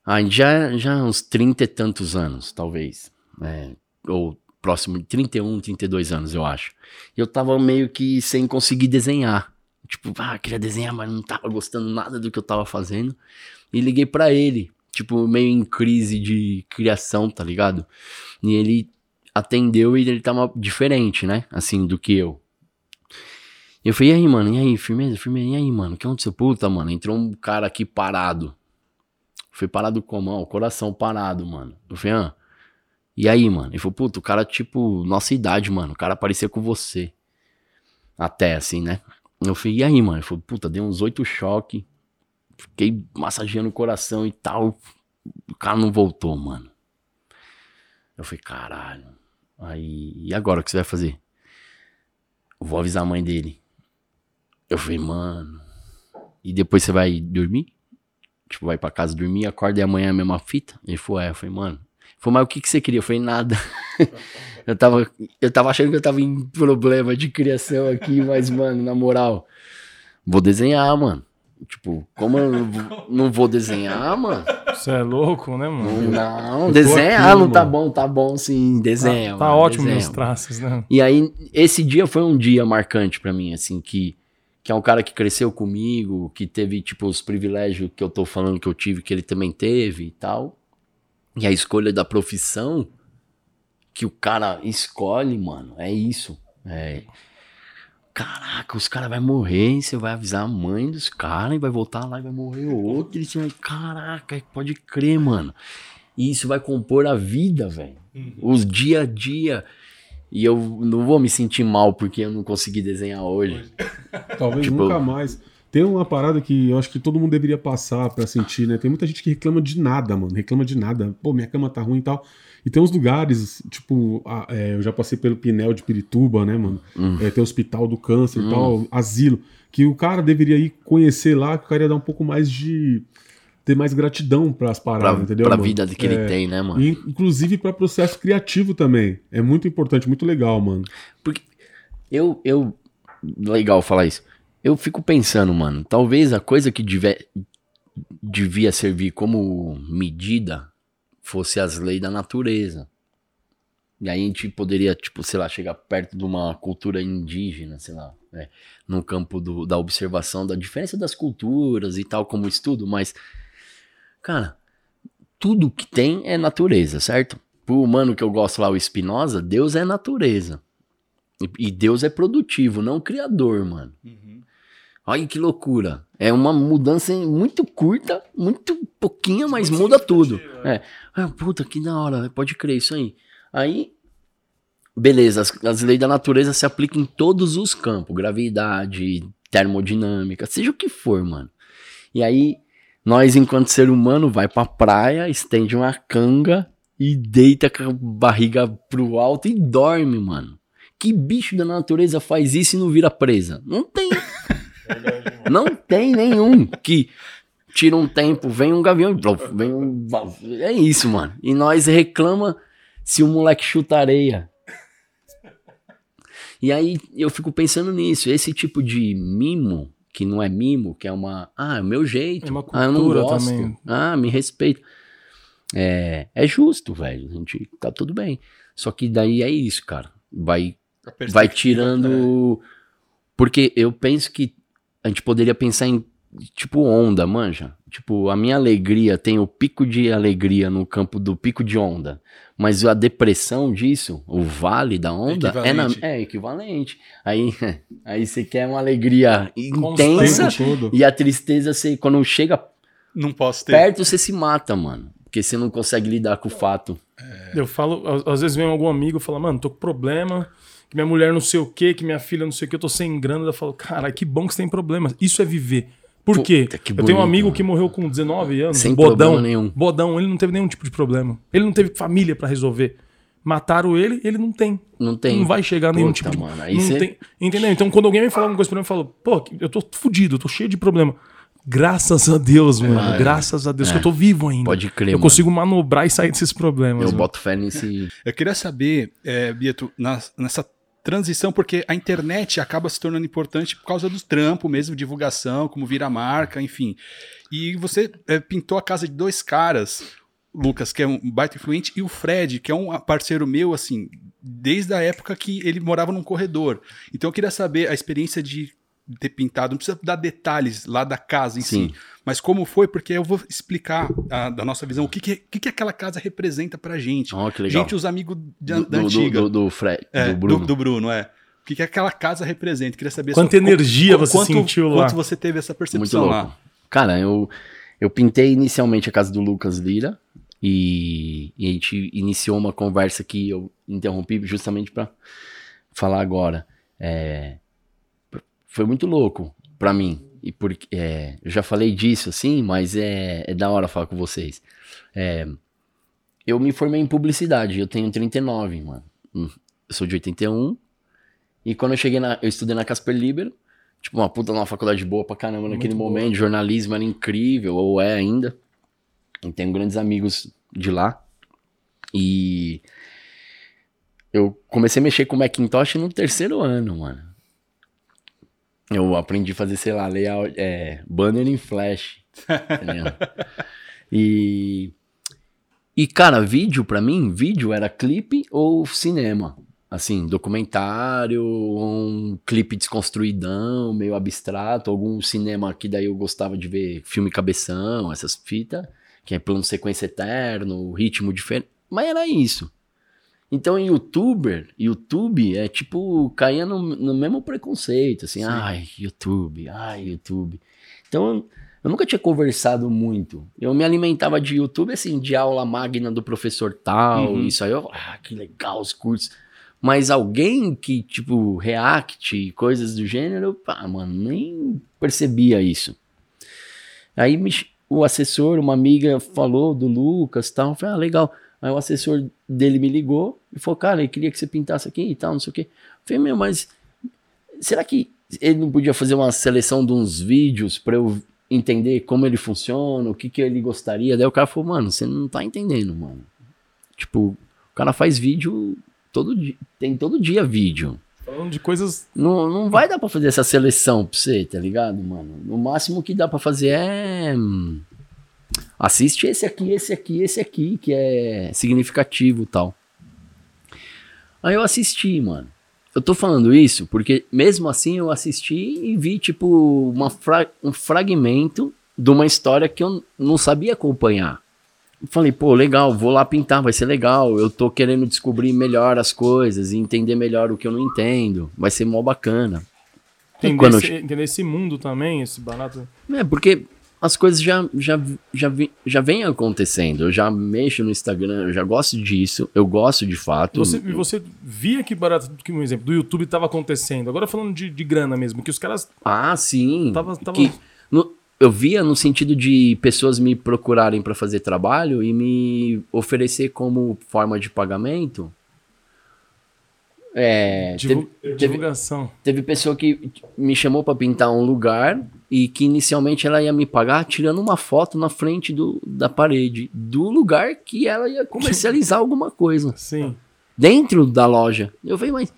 Ah, já, já uns 30 e tantos anos, talvez. É, ou próximo de 31, 32 anos, eu acho. E eu tava meio que sem conseguir desenhar. Tipo, ah, queria desenhar, mas não tava gostando nada do que eu tava fazendo. E liguei pra ele, tipo, meio em crise de criação, tá ligado? E ele atendeu e ele tava diferente, né? Assim, do que eu. Eu falei, e aí, mano? E aí, firmeza, firmeza? E aí, mano? Que aconteceu? Puta, mano, entrou um cara aqui parado. Foi parado como? Ó, o coração parado, mano. Eu falei, ah. E aí, mano? Ele falou, puta, o cara, tipo, nossa idade, mano. O cara parecia com você. Até, assim, né? Eu falei, e aí, mano? Ele falou, puta, dei uns oito choques. Fiquei massageando o coração e tal. O cara não voltou, mano. Eu falei, caralho. Aí, e agora o que você vai fazer? Eu vou avisar a mãe dele. Eu falei, mano. E depois você vai dormir? Tipo, vai pra casa dormir, acorda e amanhã é a mesma fita? Ele falou, é. Eu falei, mano. Falei, mas o que, que você queria? Eu falei, nada. eu, tava, eu tava achando que eu tava em problema de criação aqui, mas, mano, na moral, vou desenhar, mano. Tipo, como eu não vou- desenhar, mano? Você é louco, né, mano? Não, tô desenha, aqui, ah, não tá mano. bom, tá bom sim, desenha. Tá, tá mano, ótimo desenha, traços, né? E aí, esse dia foi um dia marcante pra mim, assim, que, que é um cara que cresceu comigo, que teve, tipo, os privilégios que eu tô falando que eu tive, que ele também teve e tal. E a escolha da profissão que o cara escolhe, mano, é isso. É. Caraca, os caras vão morrer, você vai avisar a mãe dos caras e vai voltar lá e vai morrer outro. E você vai, caraca, pode crer, mano. E isso vai compor a vida, velho. Os dia a dia. E eu não vou me sentir mal porque eu não consegui desenhar hoje. Talvez Tipo- nunca mais. Tem uma parada que eu acho que todo mundo deveria passar pra sentir, né? Tem muita gente que reclama de nada, mano. Reclama de nada. Pô, minha cama tá ruim e tal. E tem uns lugares, tipo, a- é, eu já passei pelo Pinel de Pirituba, né, mano? É, tem o Hospital do Câncer e tal, asilo. Que o cara deveria ir conhecer lá, que o cara ia dar um pouco mais de. ter mais gratidão pras Pra, paradas, entendeu? pra mano? vida que ele É. tem, né, mano? E, inclusive para processo criativo também. É muito importante, muito legal, mano. Porque eu, eu. Legal falar isso. Eu fico pensando, mano, talvez a coisa que deve- devia servir como medida fosse as leis da natureza. E aí a gente poderia, tipo, sei lá, chegar perto de uma cultura indígena, sei lá, né? no campo do- da observação da diferença das culturas e tal, como estudo, mas, cara, tudo que tem é natureza, certo? Pro humano que eu gosto lá, o Spinoza, Deus é natureza. E- E Deus é produtivo, não criador, mano. Olha que loucura. É uma mudança muito curta, muito pouquinha, mas muda tudo. É. Ah, puta, que da hora, pode crer isso aí. Aí, beleza, as, as leis da natureza se aplicam em todos os campos, gravidade, termodinâmica, seja o que for, mano. E aí, nós, enquanto ser humano, vai pra praia, estende uma canga e deita com a barriga pro alto e dorme, mano. Que bicho da natureza faz isso e não vira presa? Não tem. Não tem nenhum que tira um tempo, vem um gavião, e vem um. É isso, mano. E nós reclama se o moleque chuta areia. E aí eu fico pensando nisso. Esse tipo de mimo, que não é mimo, que é uma. Ah, é o meu jeito. É uma ah, eu não cultura gosto. também. Ah, me respeita. É, é justo, velho. A gente tá tudo bem. Só que daí é isso, cara. Vai vai é. tirando. Porque eu penso que a gente poderia pensar em, tipo, onda, manja. Tipo, a minha alegria tem o pico de alegria no campo do pico de onda. Mas a depressão disso, o vale da onda, é, na- Equivalente. é equivalente. Aí, aí você quer uma alegria O intensa e a tristeza, você, quando chega Não posso ter. perto, você se mata, mano. Porque você não consegue lidar com o fato. Eu falo, às- às vezes vem algum amigo e fala, mano, tô com problema, que minha mulher não sei o quê, que minha filha não sei o quê, eu tô sem grana. Eu falo, cara, que bom que você tem problema. Isso é viver. Por quê? Puta, eu tenho um amigo mano. que morreu com 19 anos, Sem bodão. problema nenhum. Bodão, ele não teve nenhum tipo de problema. Ele não teve família pra resolver. Mataram ele, ele não tem. Não tem. Não vai chegar a nenhum Puta, tipo de. mano, aí não cê- tem, entendeu? Então, quando alguém me fala alguma coisa pra mim, eu falo, pô, eu tô fudido, eu tô cheio de problema. Graças a Deus, mano. Graças a Deus que eu tô vivo ainda. É. Pode crer, Eu mano. consigo manobrar e sair desses problemas. Eu mano. boto fé nesse. Eu queria saber, é, Bieto, na- nessa transição, porque a internet acaba se tornando importante por causa do trampo mesmo, divulgação, como vira marca, enfim. E você é, pintou a casa de dois caras, Lucas, que é um baita influente, e o Fred, que é um parceiro meu, assim, desde a época que ele morava num corredor. Então eu queria saber a experiência de ter pintado, não precisa dar detalhes lá da casa em Sim. si, mas como foi, porque eu vou explicar a- da nossa visão o que, que, que, que aquela casa representa pra gente. Ó, que legal. Gente, os amigos da, do, da do- antiga. Do, do, Fred, É, do Bruno. Do, do Bruno, é. O que, que aquela casa representa? Queria saber Quanta energia você quanto, sentiu lá. Quanto você teve essa Muito percepção louco. lá? Cara, eu, eu pintei inicialmente a casa do Lucas Lira e, e a gente iniciou uma conversa que eu interrompi justamente pra falar agora. É, foi muito louco pra mim. E porque, é, eu já falei disso assim, mas é, é da hora falar com vocês. É, eu me formei em publicidade, eu tenho 39, mano. Hum, Eu sou de 81. E quando eu cheguei na. Eu estudei na Casper Libero. Tipo, uma puta numa faculdade boa pra caramba Muito naquele boa. momento. Jornalismo era incrível, ou é ainda. E tenho grandes amigos de lá. E eu comecei a mexer com Macintosh no terceiro ano, mano. Eu aprendi a fazer, sei lá, layout, é, banner em flash. entendeu? e, e, cara, vídeo pra mim, vídeo era clipe ou cinema. Assim, documentário, um clipe desconstruidão, meio abstrato, algum cinema que daí eu gostava de ver filme cabeção, essas fitas, que é plano sequência eterno, ritmo diferente. Mas era isso. Então, youtuber, YouTube é tipo, caía no, no mesmo preconceito, assim, ai, YouTube, ai, YouTube. Então, eu nunca tinha conversado muito. Eu me alimentava de YouTube, assim, de aula magna do professor tal, Uhum. isso aí, eu, ah, que legal os cursos. Mas alguém que, tipo, react, coisas do gênero, pá, mano, nem percebia isso. Aí me o assessor, uma amiga falou do Lucas e tal, eu falei, ah, legal. Aí o assessor dele me ligou e falou, cara, ele queria que você pintasse aqui e tal, não sei o quê. Eu falei, meu, mas será que ele não podia fazer uma seleção de uns vídeos pra eu entender como ele funciona, o que, que ele gostaria? Daí o cara falou, mano, você não tá entendendo, mano. Tipo, o cara faz vídeo todo dia, tem todo dia vídeo. Falando de coisas. Não, não vai dar pra fazer essa seleção pra você, tá ligado, mano? No máximo que dá pra fazer é. Assiste esse aqui, esse aqui, esse aqui, que é significativo e tal. Aí eu assisti, mano. Eu tô falando isso porque, mesmo assim, eu assisti e vi, tipo, uma fra- um fragmento de uma história que eu não sabia acompanhar. Eu Falei, pô, legal, vou lá pintar, vai ser legal. Eu tô querendo descobrir melhor as coisas e entender melhor o que eu não entendo. Vai ser mó bacana. Entender, eu esse, entender esse mundo também, esse barato. É, porque as coisas já, já, já, já vêm acontecendo. Eu já mexo no Instagram, eu já gosto disso, eu gosto de fato. Você, e você via que barato, que um exemplo, do YouTube tava acontecendo. Agora falando de, de grana mesmo, que os caras. Ah, sim. Tava- tava- Que no- eu via no sentido de pessoas me procurarem para fazer trabalho e me oferecer como forma de pagamento. É, divu- teve, teve, divulgação. teve pessoa que me chamou para pintar um lugar e que inicialmente ela ia me pagar tirando uma foto na frente do, da parede do lugar que ela ia comercializar alguma coisa Sim. dentro da loja. Eu falei, mas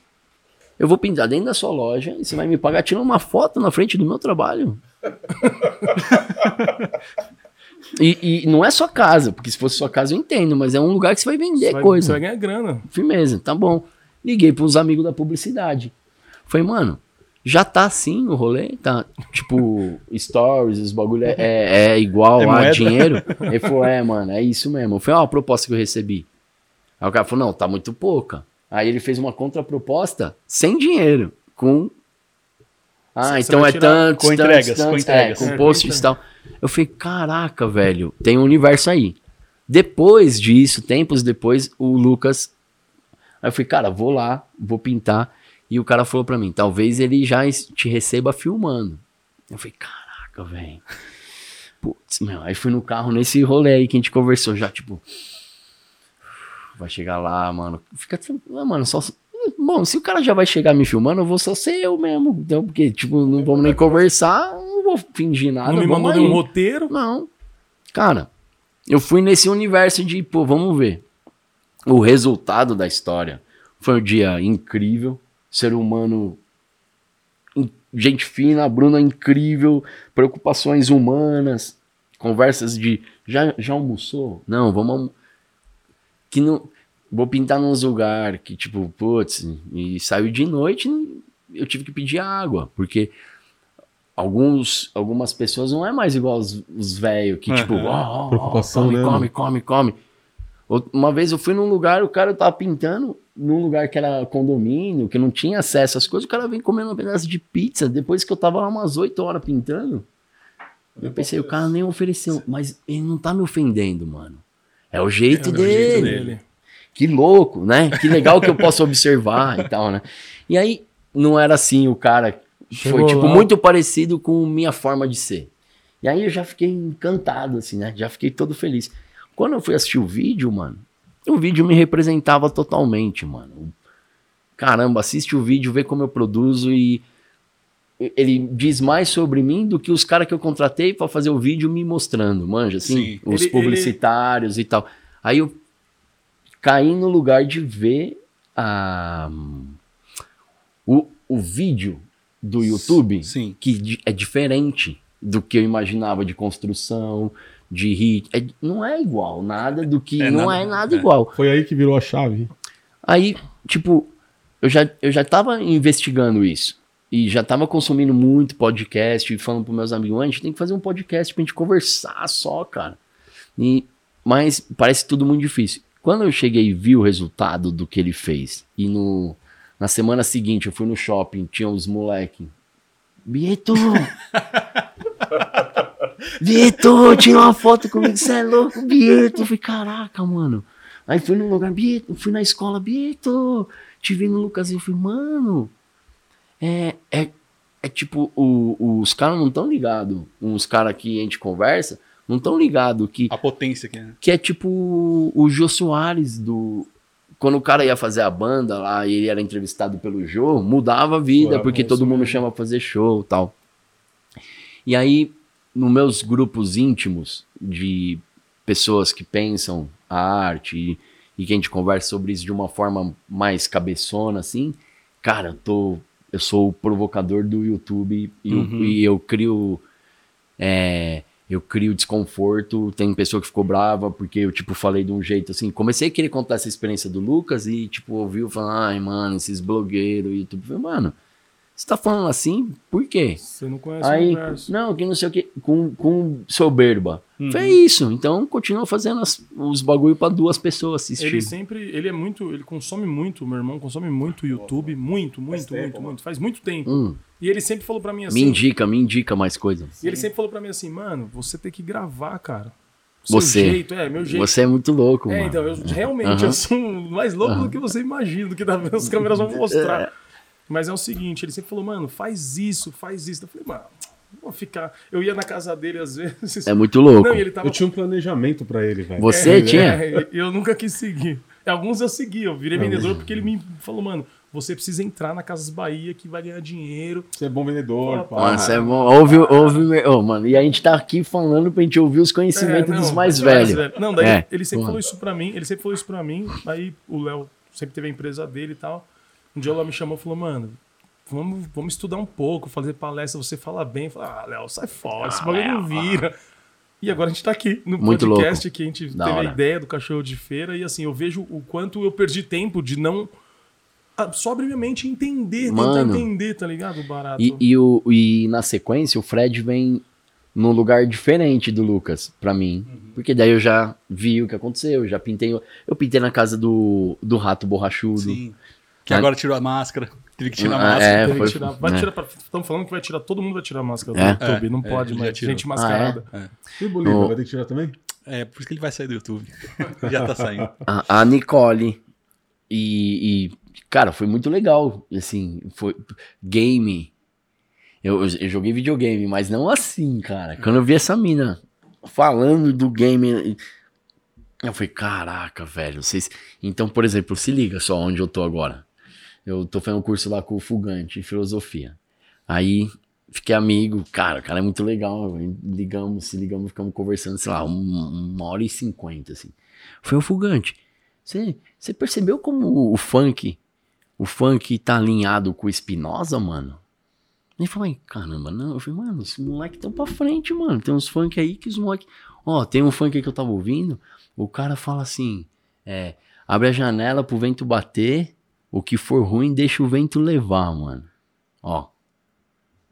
eu vou pintar dentro da sua loja e você vai me pagar tirando uma foto na frente do meu trabalho. e, e não é sua casa, porque se fosse sua casa eu entendo, mas é um lugar que você vai vender Você vai, coisa. você vai ganhar grana. Firmeza, tá bom. Liguei pros amigos da publicidade. Falei, mano, já tá assim o rolê? Tá, tipo, stories, os bagulho é, é, é igual É a moeda? dinheiro? Ele falou, é, mano, é isso mesmo. Foi uma proposta que eu recebi. Aí o cara falou, não, tá muito pouca. Aí ele fez uma contraproposta sem dinheiro, com... Ah, Você então é tantos, com tantos, entregas, com tantos, entregas. É, É, com posts e tal. Eu falei, caraca, velho, tem um universo aí. Depois disso, tempos depois, o Lucas. Aí eu falei, cara, vou lá, vou pintar. E o cara falou pra mim, talvez ele já te receba filmando. Eu falei, caraca, velho. Putz, meu, aí fui no carro nesse rolê aí que a gente conversou já, tipo. Vai chegar lá, mano. Fica tranquilo, ah, mano, só. Bom, se o cara já vai chegar me filmando, eu vou só ser eu mesmo. Então, porque, tipo, não vamos nem conversar, não vou fingir nada. não me mandou nenhum roteiro. Não. Cara, eu fui nesse universo de, pô, vamos ver. O resultado da história foi um dia incrível. Ser humano. Gente fina, a Bruna incrível. Preocupações humanas. Conversas de. Já, já almoçou? Não, vamos. almo- Que não. Vou pintar nos lugares que, tipo, putz, e saiu de noite, eu tive que pedir água, porque alguns, algumas pessoas não é mais igual os, os velhos que, tipo, ó, ó, Preocupação, come, come, come, come. Out- Uma vez eu fui num lugar, o cara tava pintando num lugar que era condomínio, que não tinha acesso às coisas, o cara vem comendo um pedaço de pizza depois que eu tava lá umas 8 horas pintando. Eu pensei, o cara nem ofereceu, mas ele não tá me ofendendo, mano. É o jeito, É, do dele. jeito dele. Que louco, né? Que legal que eu posso observar e tal, né? E aí, não era assim o cara. Chegou foi, tipo, lá. muito parecido com minha forma de ser. E aí eu já fiquei encantado, assim, né? Já fiquei todo feliz. Quando eu fui assistir o vídeo, mano, o vídeo me representava totalmente, mano. Caramba, assiste o vídeo, vê como eu produzo e ele diz mais sobre mim do que os caras que eu contratei pra fazer o vídeo me mostrando, manja, assim, Sim. os Ele- publicitários e tal. Aí eu caí no lugar de ver a, o, o vídeo do YouTube Sim. que é diferente do que eu imaginava de construção, de hit. É- não é igual, nada do que. É não nada- é nada é. igual. Foi aí que virou a chave. Aí, tipo, eu já, eu já tava investigando isso. E já tava consumindo muito podcast e falando pros meus amigos, "Mano, a gente tem que fazer um podcast pra gente conversar só, cara. E, mas parece tudo muito difícil. Quando eu cheguei e vi o resultado do que ele fez, e no, na semana seguinte eu fui no shopping, tinha os moleque. Bieto! Bieto, tira uma foto comigo, você é louco, Bieto. Eu falei, caraca, mano. Aí fui num lugar, Bieto, fui na escola, Bieto, te vi no Lucas e eu falei, mano, é, é, é tipo, o- os caras não estão ligados, uns caras que a gente conversa, não estão ligados que, A potência aqui, né? que é tipo o Jô Soares do... Quando o cara ia fazer a banda lá e ele era entrevistado pelo Jô, mudava a vida, porque é todo mundo chama pra fazer show e tal. E aí, nos meus grupos íntimos de pessoas que pensam a arte e, e que a gente conversa sobre isso de uma forma mais cabeçona, assim, cara, eu tô. Eu sou o provocador do YouTube e, eu- Uhum. e eu crio. é, eu crio desconforto. Tem pessoa que ficou brava porque eu, tipo, falei de um jeito assim. Comecei a querer contar essa experiência do Lucas e, tipo, ouviu falar, ai, mano, esses blogueiros, YouTube. Eu falei, mano, você tá falando assim? Por quê? Você não conhece o Aí, universo. não, que não sei o que, com, com soberba. Uhum. Foi isso. Então, continua fazendo as- os bagulho pra duas pessoas assistir. Ele sempre, ele é muito, ele consome muito, meu irmão consome muito YouTube, muito, muito, tempo, muito, mano. muito, faz muito tempo. Hum, E ele sempre falou pra mim me assim, indica, me indica mais coisa. e ele sempre falou pra mim assim, mano, você tem que gravar, cara. O seu Você. jeito, é, meu jeito. Você é muito louco, É, mano. então, eu realmente Aham. eu sou mais louco do que você imagina, do que as câmeras vão É. mostrar. Mas é o seguinte, ele sempre falou, mano, faz isso, faz isso. Eu falei, mano, vou ficar. Eu ia na casa dele às vezes. É muito louco. Não, ele tava. Eu tinha um planejamento pra ele, velho. Você É, tinha? é, eu nunca quis seguir. Alguns eu segui, eu virei vendedor porque ele me falou, mano, você precisa entrar na Casas Bahia que vai ganhar dinheiro. Você é bom vendedor, pá. Nossa, é bom. Ouve, ouve, ô, mano. E a gente tá aqui falando pra gente ouvir os conhecimentos É, não, dos mais velhos. Não, daí É, ele sempre porra. falou isso pra mim, ele sempre falou isso pra mim, aí o Léo sempre teve a empresa dele e tal. Um dia o Léo me chamou e falou, mano, vamos, vamos estudar um pouco, fazer palestra, você fala bem. Eu falei, ah, Léo, sai fora, esse bagulho não vira. E agora a gente tá aqui no Muito podcast louco. que a gente Da teve hora. a ideia do cachorro de feira e assim, eu vejo o quanto eu perdi tempo de não ah, só abrir minha mente entender, Mano. tentar entender, tá ligado? O barato. E, e, o, e na sequência, o Fred vem num lugar diferente do Lucas, pra mim. Porque daí eu já vi o que aconteceu, já pintei. Eu pintei na casa do, do rato borrachudo. Sim. Que Ah. agora tirou a máscara. Teve que tirar a Ah, máscara. é, Teve que foi- tirar- vai é. tirar pra- Estão falando que vai tirar, todo mundo vai tirar a máscara É? do YouTube, não É, pode ele já mais. tirou. Gente mascarada. E o Bolívia, No- vai ter que tirar também? É, por isso que ele vai sair do YouTube. Já tá saindo. A, a Nicole. E, e, cara, foi muito legal. Assim, foi. Game. Eu, eu joguei videogame, mas não assim, cara. Quando eu vi essa mina falando do game. Eu falei, caraca, velho. Vocês... Então, por exemplo, se liga só onde eu tô agora. Eu tô fazendo um curso lá com o Fugante em filosofia. Aí fiquei amigo, cara, o cara é muito legal. Ligamos, se ligamos, ficamos conversando, sei lá, uma, hora e cinquenta, assim. Foi o Fugante. Você, você percebeu como o, funk, o funk tá alinhado com o Espinosa, mano? Ele falou, "Ai, caramba, não. Eu falei, mano, os moleques tão pra frente, mano. Tem uns funk aí que os moleques. Ó, tem um funk aí que eu tava ouvindo. O cara fala assim: é, abre a janela pro vento bater. O que for ruim, deixa o vento levar, mano. Ó.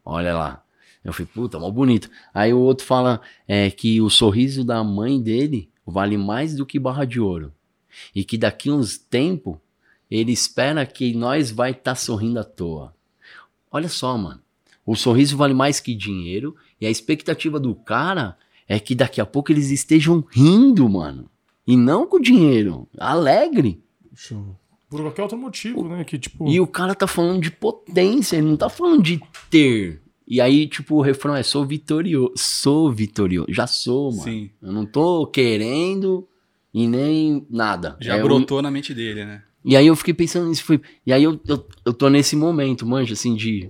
Olha lá. Eu falei, puta, mó bonito. Aí o outro fala é, que o sorriso da mãe dele vale mais do que barra de ouro. E que daqui uns tempo ele espera que nós vai estar sorrindo à toa. Olha só, mano. O sorriso vale mais que dinheiro e a expectativa do cara é que daqui a pouco eles estejam rindo, mano. E não com dinheiro. Alegre. Show. Por qualquer outro motivo, né? Que tipo. E o cara tá falando de potência, ele não tá falando de ter. E aí, tipo, o refrão é sou vitorioso. Sou vitorioso. Já sou, mano. Sim. Eu não tô querendo e nem nada. Já É, eu- brotou na mente dele, né? E aí eu fiquei pensando nisso. Foi... E aí eu, eu, eu tô nesse momento, manja, assim, de,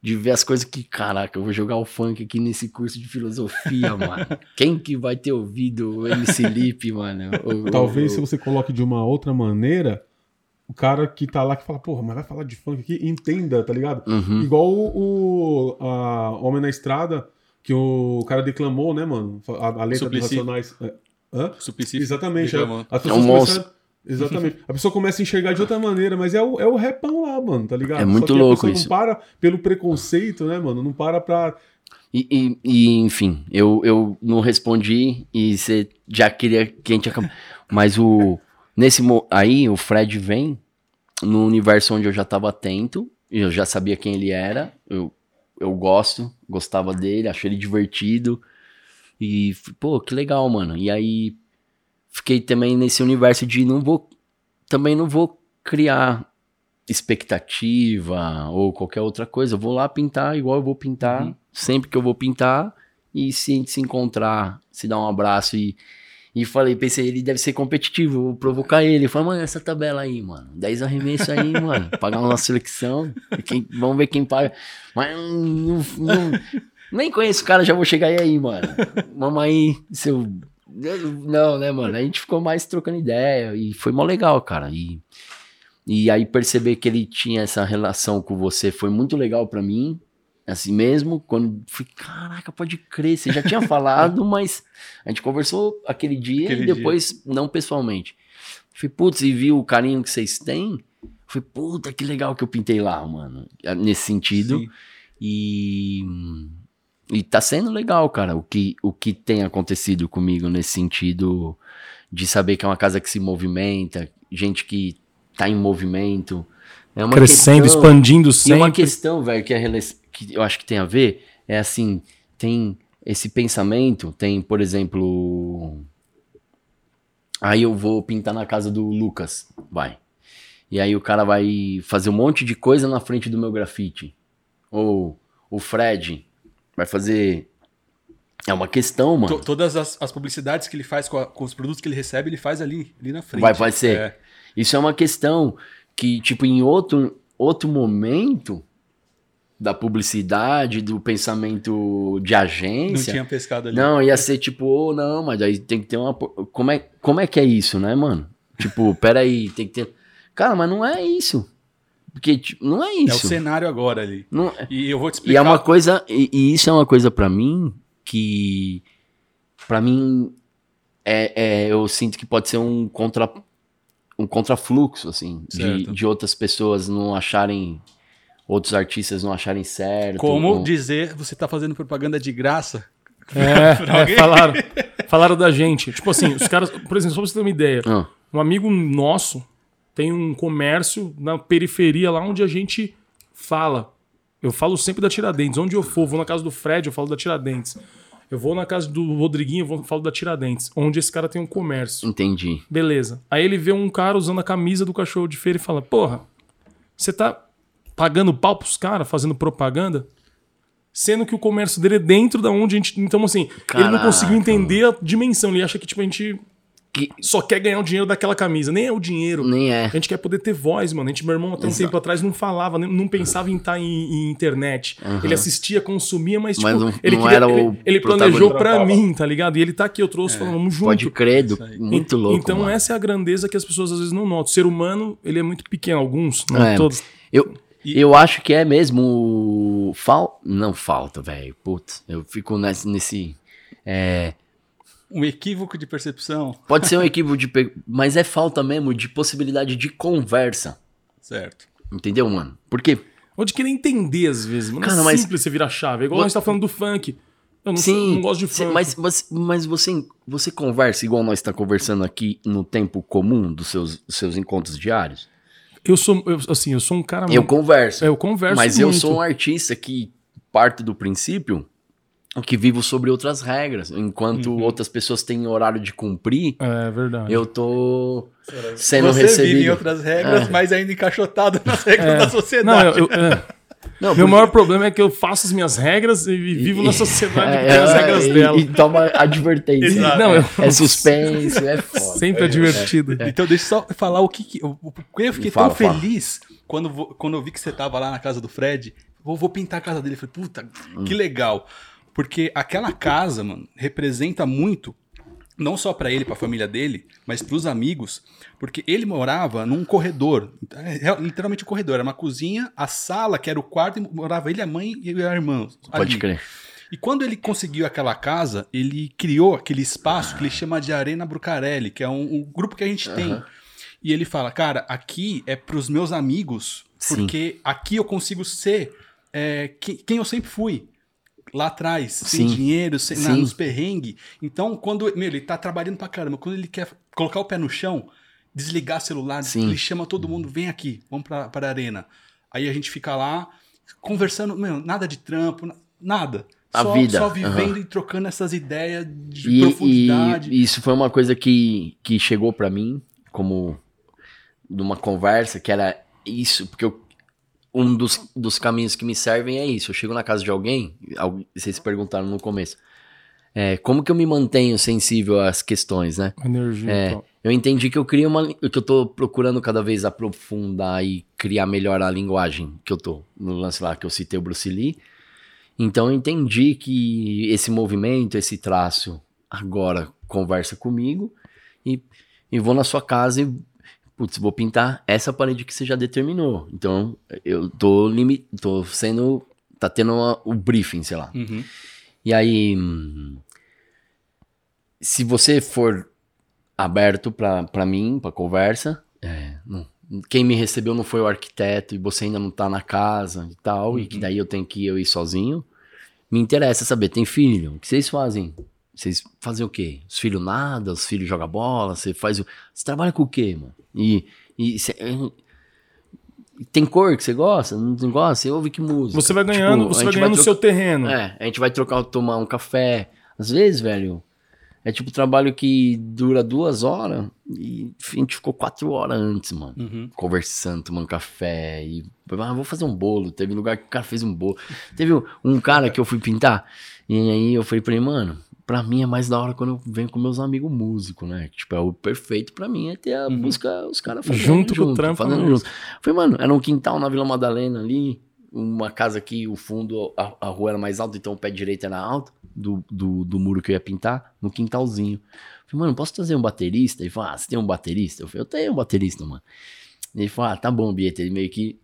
de ver as coisas que, caraca, eu vou jogar o funk aqui nesse curso de filosofia, mano. Quem que vai ter ouvido o MC Lipe, mano? O- Talvez o- se você coloque de uma outra maneira, o cara que tá lá que fala, porra, mas vai falar de funk aqui, entenda, tá ligado? Uhum. Igual o, o a Homem na Estrada, que o cara declamou, né, mano? A, a letra dos Suplicy. Racionais. É. Hã? Suplicy Exatamente. reclamou. As É um começam- Exatamente. A pessoa começa a enxergar de outra maneira, mas é o, é o repão lá, mano, tá ligado? É muito Só que louco a pessoa isso. não para pelo preconceito, né, mano? Não para pra. E, e- e, enfim, eu, eu não respondi e você já queria que a gente acabe. Mas o. Nesse aí, o Fred vem no universo onde eu já tava atento, e eu já sabia quem ele era. Eu, eu gosto, gostava dele, achei ele divertido. E, pô, que legal, mano. E aí, fiquei também nesse universo de não vou. Também não vou criar expectativa ou qualquer outra coisa. Eu vou lá pintar igual eu vou pintar Uhum. sempre que eu vou pintar. E se se encontrar, se dar um abraço e. E falei, pensei, ele deve ser competitivo, vou provocar ele. Eu falei, mano, essa tabela aí, mano. 10 arremessos aí, mano. Pagar uma seleção. quem- vamos ver quem paga. Mas não, não- nem conheço o cara, já vou chegar aí, aí, mano. Vamos aí, seu. Não, né, mano? A gente ficou mais trocando ideia. E foi mó legal, cara. E, e aí perceber que ele tinha essa relação com você foi muito legal pra mim. Assim mesmo, quando fui, caraca, pode crer, você já tinha falado, mas a gente conversou aquele dia Aquele e depois não pessoalmente. Fui, putz, e vi o carinho que vocês têm. Fui, puta, que legal que eu pintei lá, mano. Nesse sentido. Sim. E, e tá sendo legal, cara, o que, o que tem acontecido comigo nesse sentido de saber que é uma casa que se movimenta, gente que tá em movimento. É uma Crescendo, questão- expandindo e sempre. uma questão, velho, que, é que eu acho que tem a ver, é assim, tem esse pensamento, tem, por exemplo, aí eu vou pintar na casa do Lucas, vai. E aí o cara vai fazer um monte de coisa na frente do meu grafite. Ou o Fred vai fazer... É uma questão, mano. To- todas as, as publicidades que ele faz com, a- com os produtos que ele recebe, ele faz ali, ali na frente. Vai, vai ser. É. Isso é uma questão que, tipo, em outro, outro momento da publicidade, do pensamento de Não agência, tinha pescado ali. não, ia ser tipo, oh, não, mas aí tem que ter uma. Como é, como é que é isso, né, mano? Tipo, peraí, tem que ter. Cara, mas não é isso. Porque, tipo, não é É o isso. cenário agora ali. Não, E eu vou te e explicar. é uma coisa, e, e isso é uma coisa pra mim que, pra mim, é, é- eu sinto que pode ser um contra, um contrafluxo, assim, de, de outras pessoas não acharem, outros artistas não acharem certo. Como ou- dizer, você tá fazendo propaganda de graça? É, é, falaram, falaram da gente. Tipo assim, os caras, por exemplo, só pra você ter uma ideia, Ah, um amigo nosso tem um comércio na periferia lá onde a gente fala. Eu falo sempre da Tiradentes. Onde eu for, vou na casa do Fred, eu falo da Tiradentes. Eu vou na casa do Rodriguinho, eu vou, falo da Tiradentes. Onde esse cara tem um comércio. entendi. Beleza. Aí ele vê um cara usando a camisa do cachorro de feira e fala: Porra, você tá pagando pau pros caras, fazendo propaganda? Sendo que o comércio dele é dentro da onde a gente. Então, assim, ele não Caraca. conseguiu entender a dimensão. Ele acha que, tipo, a gente Que só quer ganhar o dinheiro daquela camisa. Nem é o dinheiro. nem é. A gente quer poder ter voz, mano. A gente, meu irmão, até um Exato. tempo atrás não falava, nem- não pensava em estar em, em internet. Ele assistia, consumia, mas, tipo, Mas não- ele, não queria- era o ele, ele planejou pra mim, tá ligado? E ele tá aqui, eu trouxe, falando, vamos junto. Pode crer, muito louco. Então mano. essa é a grandeza que as pessoas às vezes não notam. O ser humano, ele é muito pequeno, alguns, não É. todos. Eu, E- eu acho que é mesmo. Fal... Não falta, velho. Putz, eu fico nesse. nesse é, Um equívoco de percepção. Pode ser um equívoco de. Mas é falta mesmo de possibilidade de conversa. Certo. Entendeu, mano? Porque. Ou de querer entender às vezes, mano. Cara, é mas- simples você virar chave. É igual a gente tá falando do funk. Eu não, sou- Sim, não gosto de funk. mas, mas, mas você, você conversa igual nós está conversando aqui no tempo comum dos seus, dos seus encontros diários? Eu sou, eu, assim, eu sou um cara... Eu converso. É, eu converso mas eu muito. sou um artista que parte do princípio que vivo sobre outras regras. Enquanto Uhum. outras pessoas têm horário de cumprir, É verdade. eu tô sendo Você recebido. vive em outras regras, É. mas ainda encaixotado nas regras É. da Não, sociedade. eu, eu- é. Não, Meu porque- maior problema é que eu faço as minhas regras e vivo na sociedade É, as é, regras e- dela. E toma advertência. Não, eu- É suspense, é foda. Sempre é divertido. Então, deixa eu só falar o que. que- o- eu fiquei Fala, tão fala. feliz quando, quando eu vi que você tava lá na casa do Fred. vou, vou pintar a casa dele. Eu falei, puta, que legal. Porque aquela casa, mano, representa muito, não só pra ele, pra família dele, mas pros amigos, porque ele morava num corredor, é, literalmente um corredor, era uma cozinha, a sala, que era o quarto, e morava ele, a mãe e a irmã. Pode ali. crer. E quando ele conseguiu aquela casa, ele criou aquele espaço que ele chama de Arena Brucarelli, que é um, um grupo que a gente tem. Aham. E ele fala, cara, aqui é pros meus amigos, Sim. porque aqui eu consigo ser é, que- quem eu sempre fui. Lá atrás, sem Sim. dinheiro, sem, na, nos perrengues. Então, quando meu, ele tá trabalhando pra caramba, quando ele quer colocar o pé no chão, desligar celular, Sim. ele chama todo mundo, vem aqui, vamos pra, pra arena. Aí a gente fica lá conversando, meu, nada de trampo, na- nada. A só, vida, Só vivendo e trocando essas ideias de E, profundidade. e isso foi uma coisa que, que chegou pra mim como numa conversa que era isso, porque eu- um dos, dos caminhos que me servem é isso. Eu chego na casa de alguém, al- vocês perguntaram no começo, é, como que eu me mantenho sensível às questões, né? Energia É. e tal. Eu entendi que eu crio uma. que eu tô procurando cada vez aprofundar e criar melhor a linguagem que eu tô. No lance lá que eu citei o Bruce Lee. Então eu entendi que esse movimento, esse traço, agora conversa comigo e, e vou na sua casa e. Putz, vou pintar essa parede que você já determinou. Então, eu tô, limi tô sendo. Tá tendo uma- o briefing, sei lá. Uhum. E aí, se você for aberto pra pra mim, pra conversa, é, não- quem me recebeu não foi o arquiteto e você ainda não tá na casa e tal, e que daí eu tenho que eu ir sozinho, me interessa saber, tem filho, o que vocês fazem? Vocês fazem o quê? Os filhos nada, os filhos jogam bola, você faz o... Você trabalha com o quê, mano? E, e cê- tem cor que você gosta? Não gosta? Você ouve que música? Você vai ganhando, Tipo, você vai ganhando o seu terreno. é, a gente vai trocar, tomar um café. Às vezes, velho, é tipo trabalho que dura duas horas e a gente ficou quatro horas antes, mano. Uhum. Conversando, tomando café e. Ah, vou fazer um bolo. Teve lugar que o cara fez um bolo. Teve um cara que eu fui pintar e aí eu falei pra ele, mano, pra mim é mais da hora quando eu venho com meus amigos músicos, né? Tipo, é o perfeito pra mim é ter a música, os caras fazendo Junto com o trampo, fazendo né? junto. Falei, mano, era um quintal na Vila Madalena ali, uma casa que o fundo, a, a rua era mais alta, então o pé direito era alto, do, do, do muro que eu ia pintar, no quintalzinho. Falei, mano, posso trazer um baterista? Ele falou, ah, você tem um baterista? Eu falei, eu tenho um baterista, mano. Ele falou, ah, tá bom, Bieta. Ele meio que,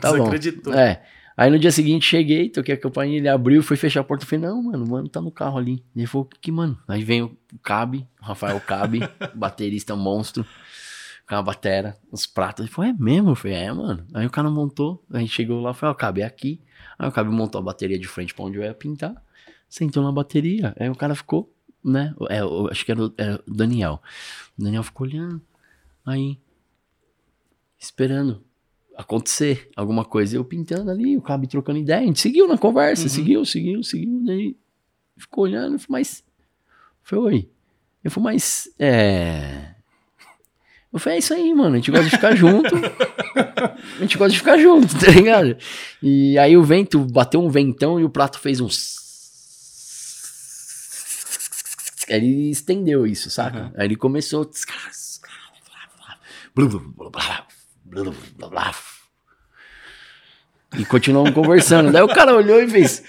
tá Você bom. acreditou. É. Aí no dia seguinte cheguei, toquei a campainha, ele abriu, foi fechar a porta. Eu falei, não, mano, mano, tá no carro ali. Ele falou, que mano? Aí vem o Cabe, o Rafael Cabe, baterista monstro, com a batera, os pratos. Ele falou, é mesmo? Eu falei, é, mano. Aí o cara montou, a gente chegou lá, falou, ó, Cabe, é aqui. Aí o Cabe montou a bateria de frente pra onde eu ia pintar, sentou na bateria. Aí o cara ficou, né? É, eu acho que era o, era o Daniel. O Daniel ficou olhando. Aí, esperando acontecer alguma coisa. Eu pintando ali, o Cabe trocando ideia. A gente seguiu na conversa, seguiu, seguiu, seguiu. Daí ficou olhando, eu falei, mas. Foi. Eu falei, mas. É. Eu falei, é isso aí, mano. A gente gosta de ficar junto. A gente gosta de ficar junto, tá ligado? E aí o vento bateu um ventão e o prato fez um. Aí ele estendeu isso, saca? Aí ele começou. E continuamos conversando. Daí o cara olhou e fez.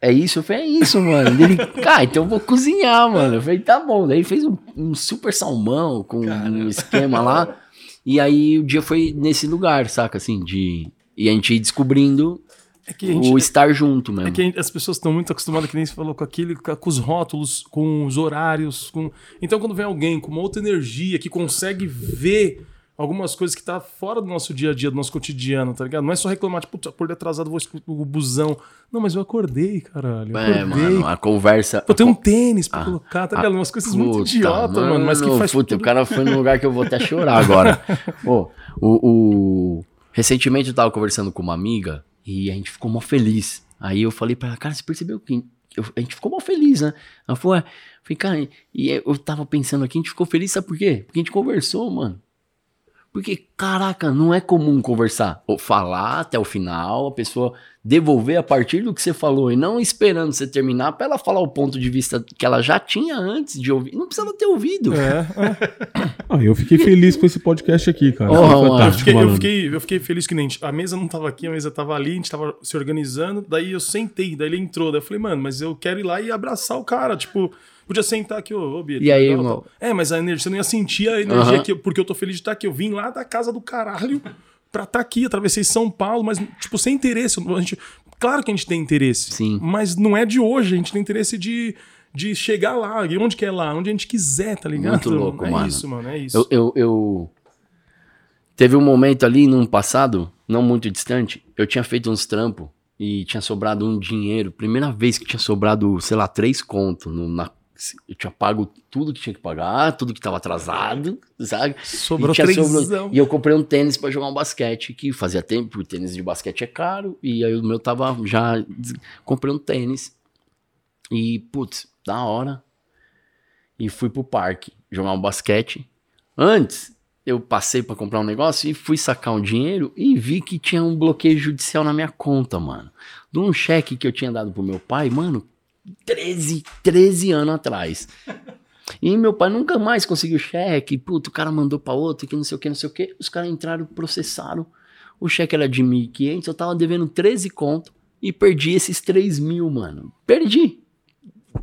É isso? Eu falei, é isso, mano. Ele, cara, então eu vou cozinhar, mano. Eu falei, tá bom. Daí fez um, um super salmão com um esquema lá. E aí o dia foi nesse lugar, saca? Assim, de. E a gente ia descobrindo É gente, o estar junto mesmo. É que as pessoas estão muito acostumadas, que nem você falou, com aquele, com os rótulos, com os horários. Com... Então, quando vem alguém com uma outra energia, que consegue ver algumas coisas que tá fora do nosso dia a dia, do nosso cotidiano, tá ligado? Não é só reclamar, tipo, putz, acordei atrasado, vou escutar o busão. Não, mas eu acordei, caralho. Eu É, acordei. mano, a conversa. Pô, tem um tênis pra Ah, colocar, tá ligado? Umas coisas muito Puta, idiota, mano, mas que faz puta, tudo... o cara foi num lugar que eu vou até chorar agora. Pô, o, o- Recentemente eu tava conversando com uma amiga e a gente ficou mó feliz. Aí eu falei pra ela, cara, você percebeu que eu- a gente ficou mó feliz, né? Ela falou, é. Falei, cara, e eu tava pensando aqui, a gente ficou feliz, sabe por quê? Porque a gente conversou, mano. Porque, caraca, não é comum conversar. Ou falar até o final, a pessoa devolver a partir do que você falou e não esperando você terminar pra ela falar o ponto de vista que ela já tinha antes de ouvir. Não precisava ter ouvido. É, é. Ah, eu fiquei feliz com esse podcast aqui, cara. Oh. Eu fiquei, eu, fiquei, eu fiquei feliz que nem. A mesa não tava aqui, a mesa tava ali, a gente tava se organizando. Daí eu sentei, daí ele entrou. Daí eu falei, mano, mas eu quero ir lá e abraçar o cara. Tipo, podia sentar aqui, ô, ô Bia. E aí, irmão? tal. É, mas a energia, você não ia sentir a energia Aham. que eu- porque eu tô feliz de estar aqui. Eu vim lá da casa do caralho pra estar aqui, atravessei São Paulo, mas, tipo, sem interesse. A gente, claro que a gente tem interesse. Sim. Mas não é de hoje, a gente tem interesse de. De chegar lá, e onde que é lá? Onde a gente quiser, tá ligado? Muito louco, é mano. isso, mano, é isso. Eu, eu, eu- Teve um momento ali num passado, não muito distante, eu tinha feito uns trampos e tinha sobrado um dinheiro. Primeira vez que tinha sobrado, sei lá, três contos. no- na... Eu tinha pago tudo que tinha que pagar, tudo que tava atrasado, sabe? Sobrou E sobrado- E eu comprei um tênis pra jogar um basquete, que fazia tempo, o tênis de basquete é caro, e aí o meu tava já. Comprei um tênis. E, putz, da hora. E fui pro parque jogar um basquete. Antes, eu passei pra comprar um negócio e fui sacar um dinheiro e vi que tinha um bloqueio judicial na minha conta, mano. De um cheque que eu tinha dado pro meu pai, mano, 13, 13 anos atrás. E meu pai nunca mais conseguiu cheque. Puto, o cara mandou pra outro, que não sei o que, não sei o que. Os caras entraram, processaram. O cheque era de 1.500, eu tava devendo 13 conto e perdi esses 3 mil, mano. Perdi.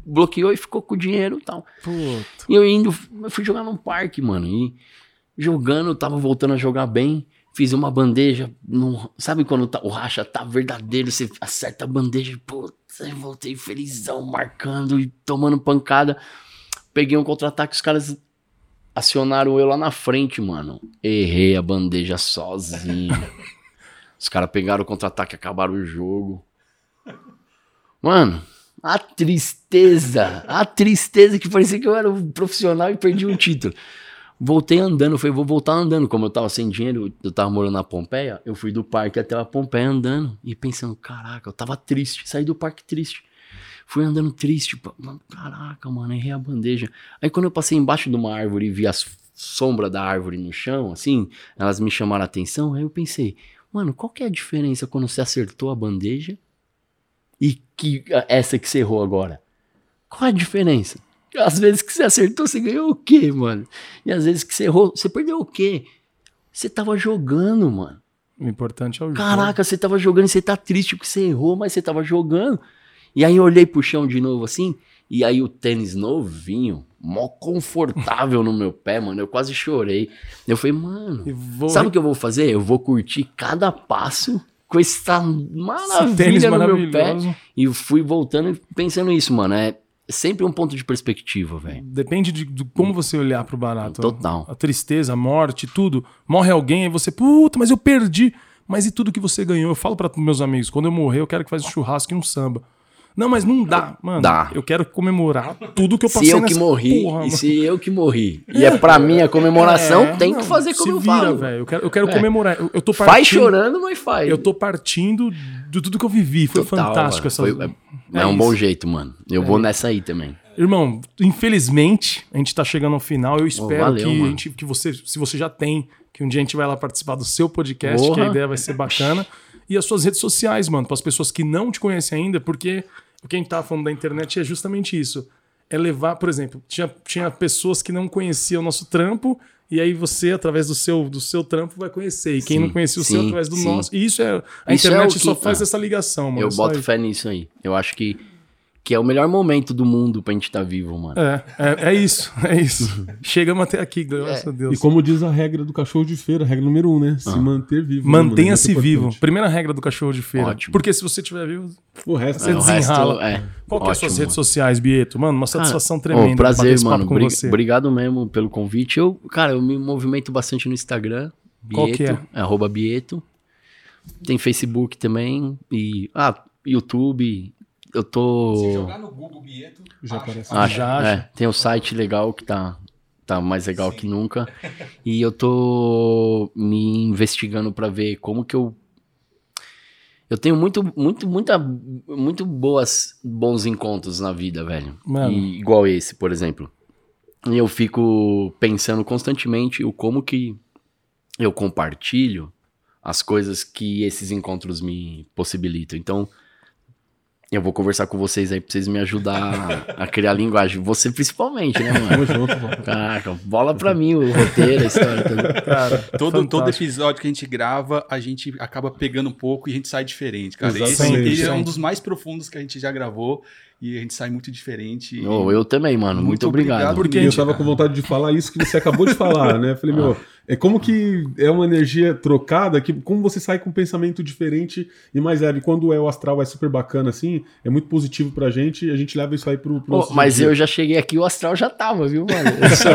Bloqueou e ficou com o dinheiro e tal. Puta. E eu indo, eu fui jogar num parque, mano. E jogando, eu tava voltando a jogar bem. Fiz uma bandeja. num- sabe quando tá- o racha tá verdadeiro? Você acerta a bandeja. Putz, eu voltei felizão, marcando e tomando pancada. Peguei um contra-ataque, os caras acionaram eu lá na frente, mano. Errei a bandeja sozinho. os caras pegaram o contra-ataque, acabaram o jogo. Mano, a tristeza, a tristeza que parecia que eu era um profissional e perdi um título. Voltei andando, falei, vou voltar andando. Como eu tava sem dinheiro, eu tava morando na Pompeia, eu fui do parque até a Pompeia andando e pensando, caraca, eu tava triste, saí do parque triste. Fui andando triste, caraca, mano, errei a bandeja. Aí quando eu passei embaixo de uma árvore e vi as sombras da árvore no chão, assim, elas me chamaram a atenção, aí eu pensei, mano, qual que é a diferença quando você acertou a bandeja e que essa que você errou agora? Qual é a diferença? Às vezes que você acertou, você ganhou o quê, mano? E às vezes que você errou, você perdeu o quê? Você tava jogando, mano. O importante é o jogo. Caraca, você tava jogando e você tá triste porque você errou, mas você tava jogando. E aí eu olhei pro chão de novo assim, e aí o tênis novinho, mó confortável no meu pé, mano. Eu quase chorei. Eu falei, mano, vou... sabe o que eu vou fazer? Eu vou curtir cada passo com essa Esse maravilha tênis no meu pé. E fui voltando e pensando isso, mano. É sempre um ponto de perspectiva, velho. Depende de, de como você olhar pro barato. Total. A tristeza, a morte, tudo. Morre alguém, aí você, puta, mas eu perdi. Mas e tudo que você ganhou? Eu falo para meus amigos, quando eu morrer, eu quero que faça um churrasco e um samba. Não, mas não dá, mano. Dá. Eu quero comemorar tudo que eu passei Se eu que morri, porra, e se eu que morri, e é pra mim a comemoração, É, tem não, que fazer como se eu vira, falo. velho. Eu quero, eu quero É. comemorar. Eu, eu tô partindo, Faz chorando, mas faz. Eu tô partindo de tudo que eu vivi. Foi Total, fantástico essa. velho. Foi- é, É um bom jeito, mano. Eu vou nessa aí também. Irmão, infelizmente, a gente tá chegando ao final. Eu espero valeu, que, a gente, que você, se você já tem, que um dia a gente vai lá participar do seu podcast, que a Porra. ideia vai ser bacana. E as suas redes sociais, mano, para as pessoas que não te conhecem ainda, porque o que a gente tá falando da internet é justamente isso. É levar, por exemplo, tinha, tinha pessoas que não conheciam o nosso trampo, e aí você, através do seu, do seu trampo, vai conhecer. E quem Sim, não conhecia o seu, sim, através do sim. nosso. E isso é. A Isso é internet o que- só faz ah. essa ligação, mano. eu boto fé nisso aí. Eu acho que, que é o melhor momento do mundo pra gente estar vivo, mano. É, é, é isso, é isso. Chegamos até aqui, graças a Deus. E como diz a regra do cachorro de feira, regra número um, né? Se manter vivo. né? Mantenha-se Muito vivo. Primeira regra do cachorro de feira. Ótimo. Porque se você estiver vivo, O resto Você É, o resto desenrala. é. qual que é as suas redes sociais, Bieto? Mano, uma satisfação Cara, tremenda ô, prazer, mano. papo com Bri- você. Obrigado mesmo pelo convite. Eu, cara, eu me movimento bastante no Instagram. Qual que Bieto, arroba Bieto. Tem Facebook também. E. Ah, YouTube. Eu tô. no Google Bieto, já aparece. Acho, Já acha. é, tem um site legal que tá, tá mais legal que nunca. E eu tô me investigando pra ver como que eu. Eu tenho muito, muito, muita, muito boas, bons encontros na vida, velho. Mano. E igual esse, por exemplo. E eu fico pensando constantemente o como que eu compartilho as coisas que esses encontros me possibilitam. Então, eu vou conversar com vocês aí pra vocês me ajudar a criar linguagem. Você principalmente, né, mano? Tamo junto, pô. Caraca, bola pra mim o roteiro, a história. Tudo. Cara, Todo, todo episódio que a gente grava, a gente acaba pegando um pouco e a gente sai diferente, cara. Esse, Exatamente. ele é um dos mais profundos que a gente já gravou e a gente sai muito diferente. e- Oh, eu também, mano. Muito, Muito obrigado. obrigado Porque E eu tava com vontade de falar isso que você acabou de falar, né? Eu Falei, meu, é como que é uma energia trocada, que como você sai com um pensamento diferente e mais leve. Quando é o astral é super bacana, assim, é muito positivo pra gente e a gente leva isso aí pro, pro nosso mas dia eu dia. já cheguei aqui, o astral já tava, viu, mano? É só,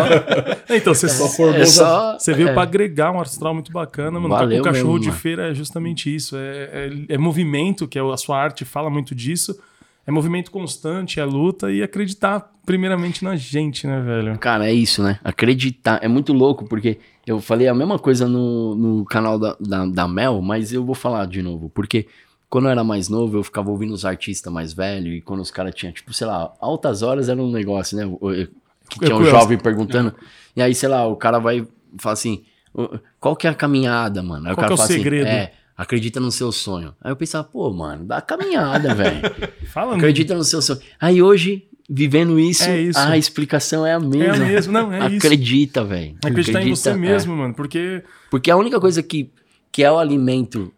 Então, você, Só formou é só- você veio é. pra agregar um astral muito bacana, mano. Valeu o cachorro mesmo, de mano. feira é justamente isso. É, é- é movimento, que é a sua arte fala muito disso. É movimento constante, é luta e acreditar primeiramente na gente, né, velho? Cara, é isso, né? Acreditar. É muito louco, porque eu falei a mesma coisa no, no canal da, da, da Mel, mas eu vou falar de novo. Porque quando eu era mais novo, eu ficava ouvindo os artistas mais velhos, e quando os caras tinham, tipo, sei lá, altas horas era um negócio, né? Que tinha um jovem perguntando. E aí, sei lá, o cara vai falar assim: "Ô, qual que é a caminhada, mano? Aí Qual o cara que é o fala segredo? assim: é, acredita no seu sonho. Aí eu pensava, pô, mano, dá caminhada, velho. Fala Acredita no seu sonho. Aí hoje, vivendo isso, É isso. a explicação é a É mesma. mesmo, não, é isso. Acredita, velho. Acreditar em você é. mesmo, mano. Porque Porque a única coisa que, que é o alimento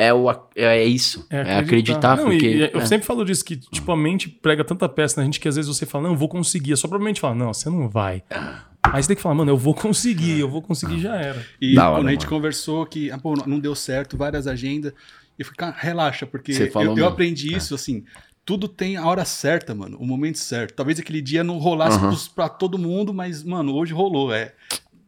é, o, é isso. É, acreditar. Não, porque, e- e eu é. sempre falo disso, que tipo, a mente prega tanta peça na gente que às vezes você fala, não, eu vou conseguir. É só pra mente falar, não, você não vai. Aí você tem que falar, mano, eu vou conseguir, eu vou conseguir, já era. E hora, quando a gente mano. conversou que ah, pô, não deu certo, várias agendas, eu falei, cara, relaxa, porque eu, eu aprendi isso, assim, tudo tem a hora certa, mano, o momento certo. Talvez aquele dia não rolasse pros- pra todo mundo, mas, mano, hoje rolou, é.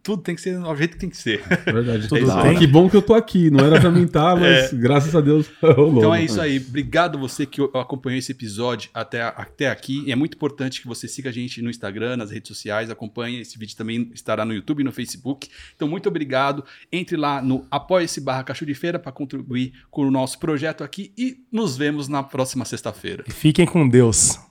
Tudo tem que ser do jeito que tem que ser. Verdade. Tudo É, bem. Que bom que eu tô aqui. Não era pra mim estar, mas graças a Deus rolou. Então é isso aí. Obrigado você que acompanhou esse episódio até, até aqui. E é muito importante que você siga a gente no Instagram, nas redes sociais, acompanhe. Esse vídeo também estará no YouTube e no Facebook. Então, muito obrigado. Entre lá no apoia-se barra Cacho de Feira para contribuir com o nosso projeto aqui e nos vemos na próxima sexta-feira. Fiquem com Deus.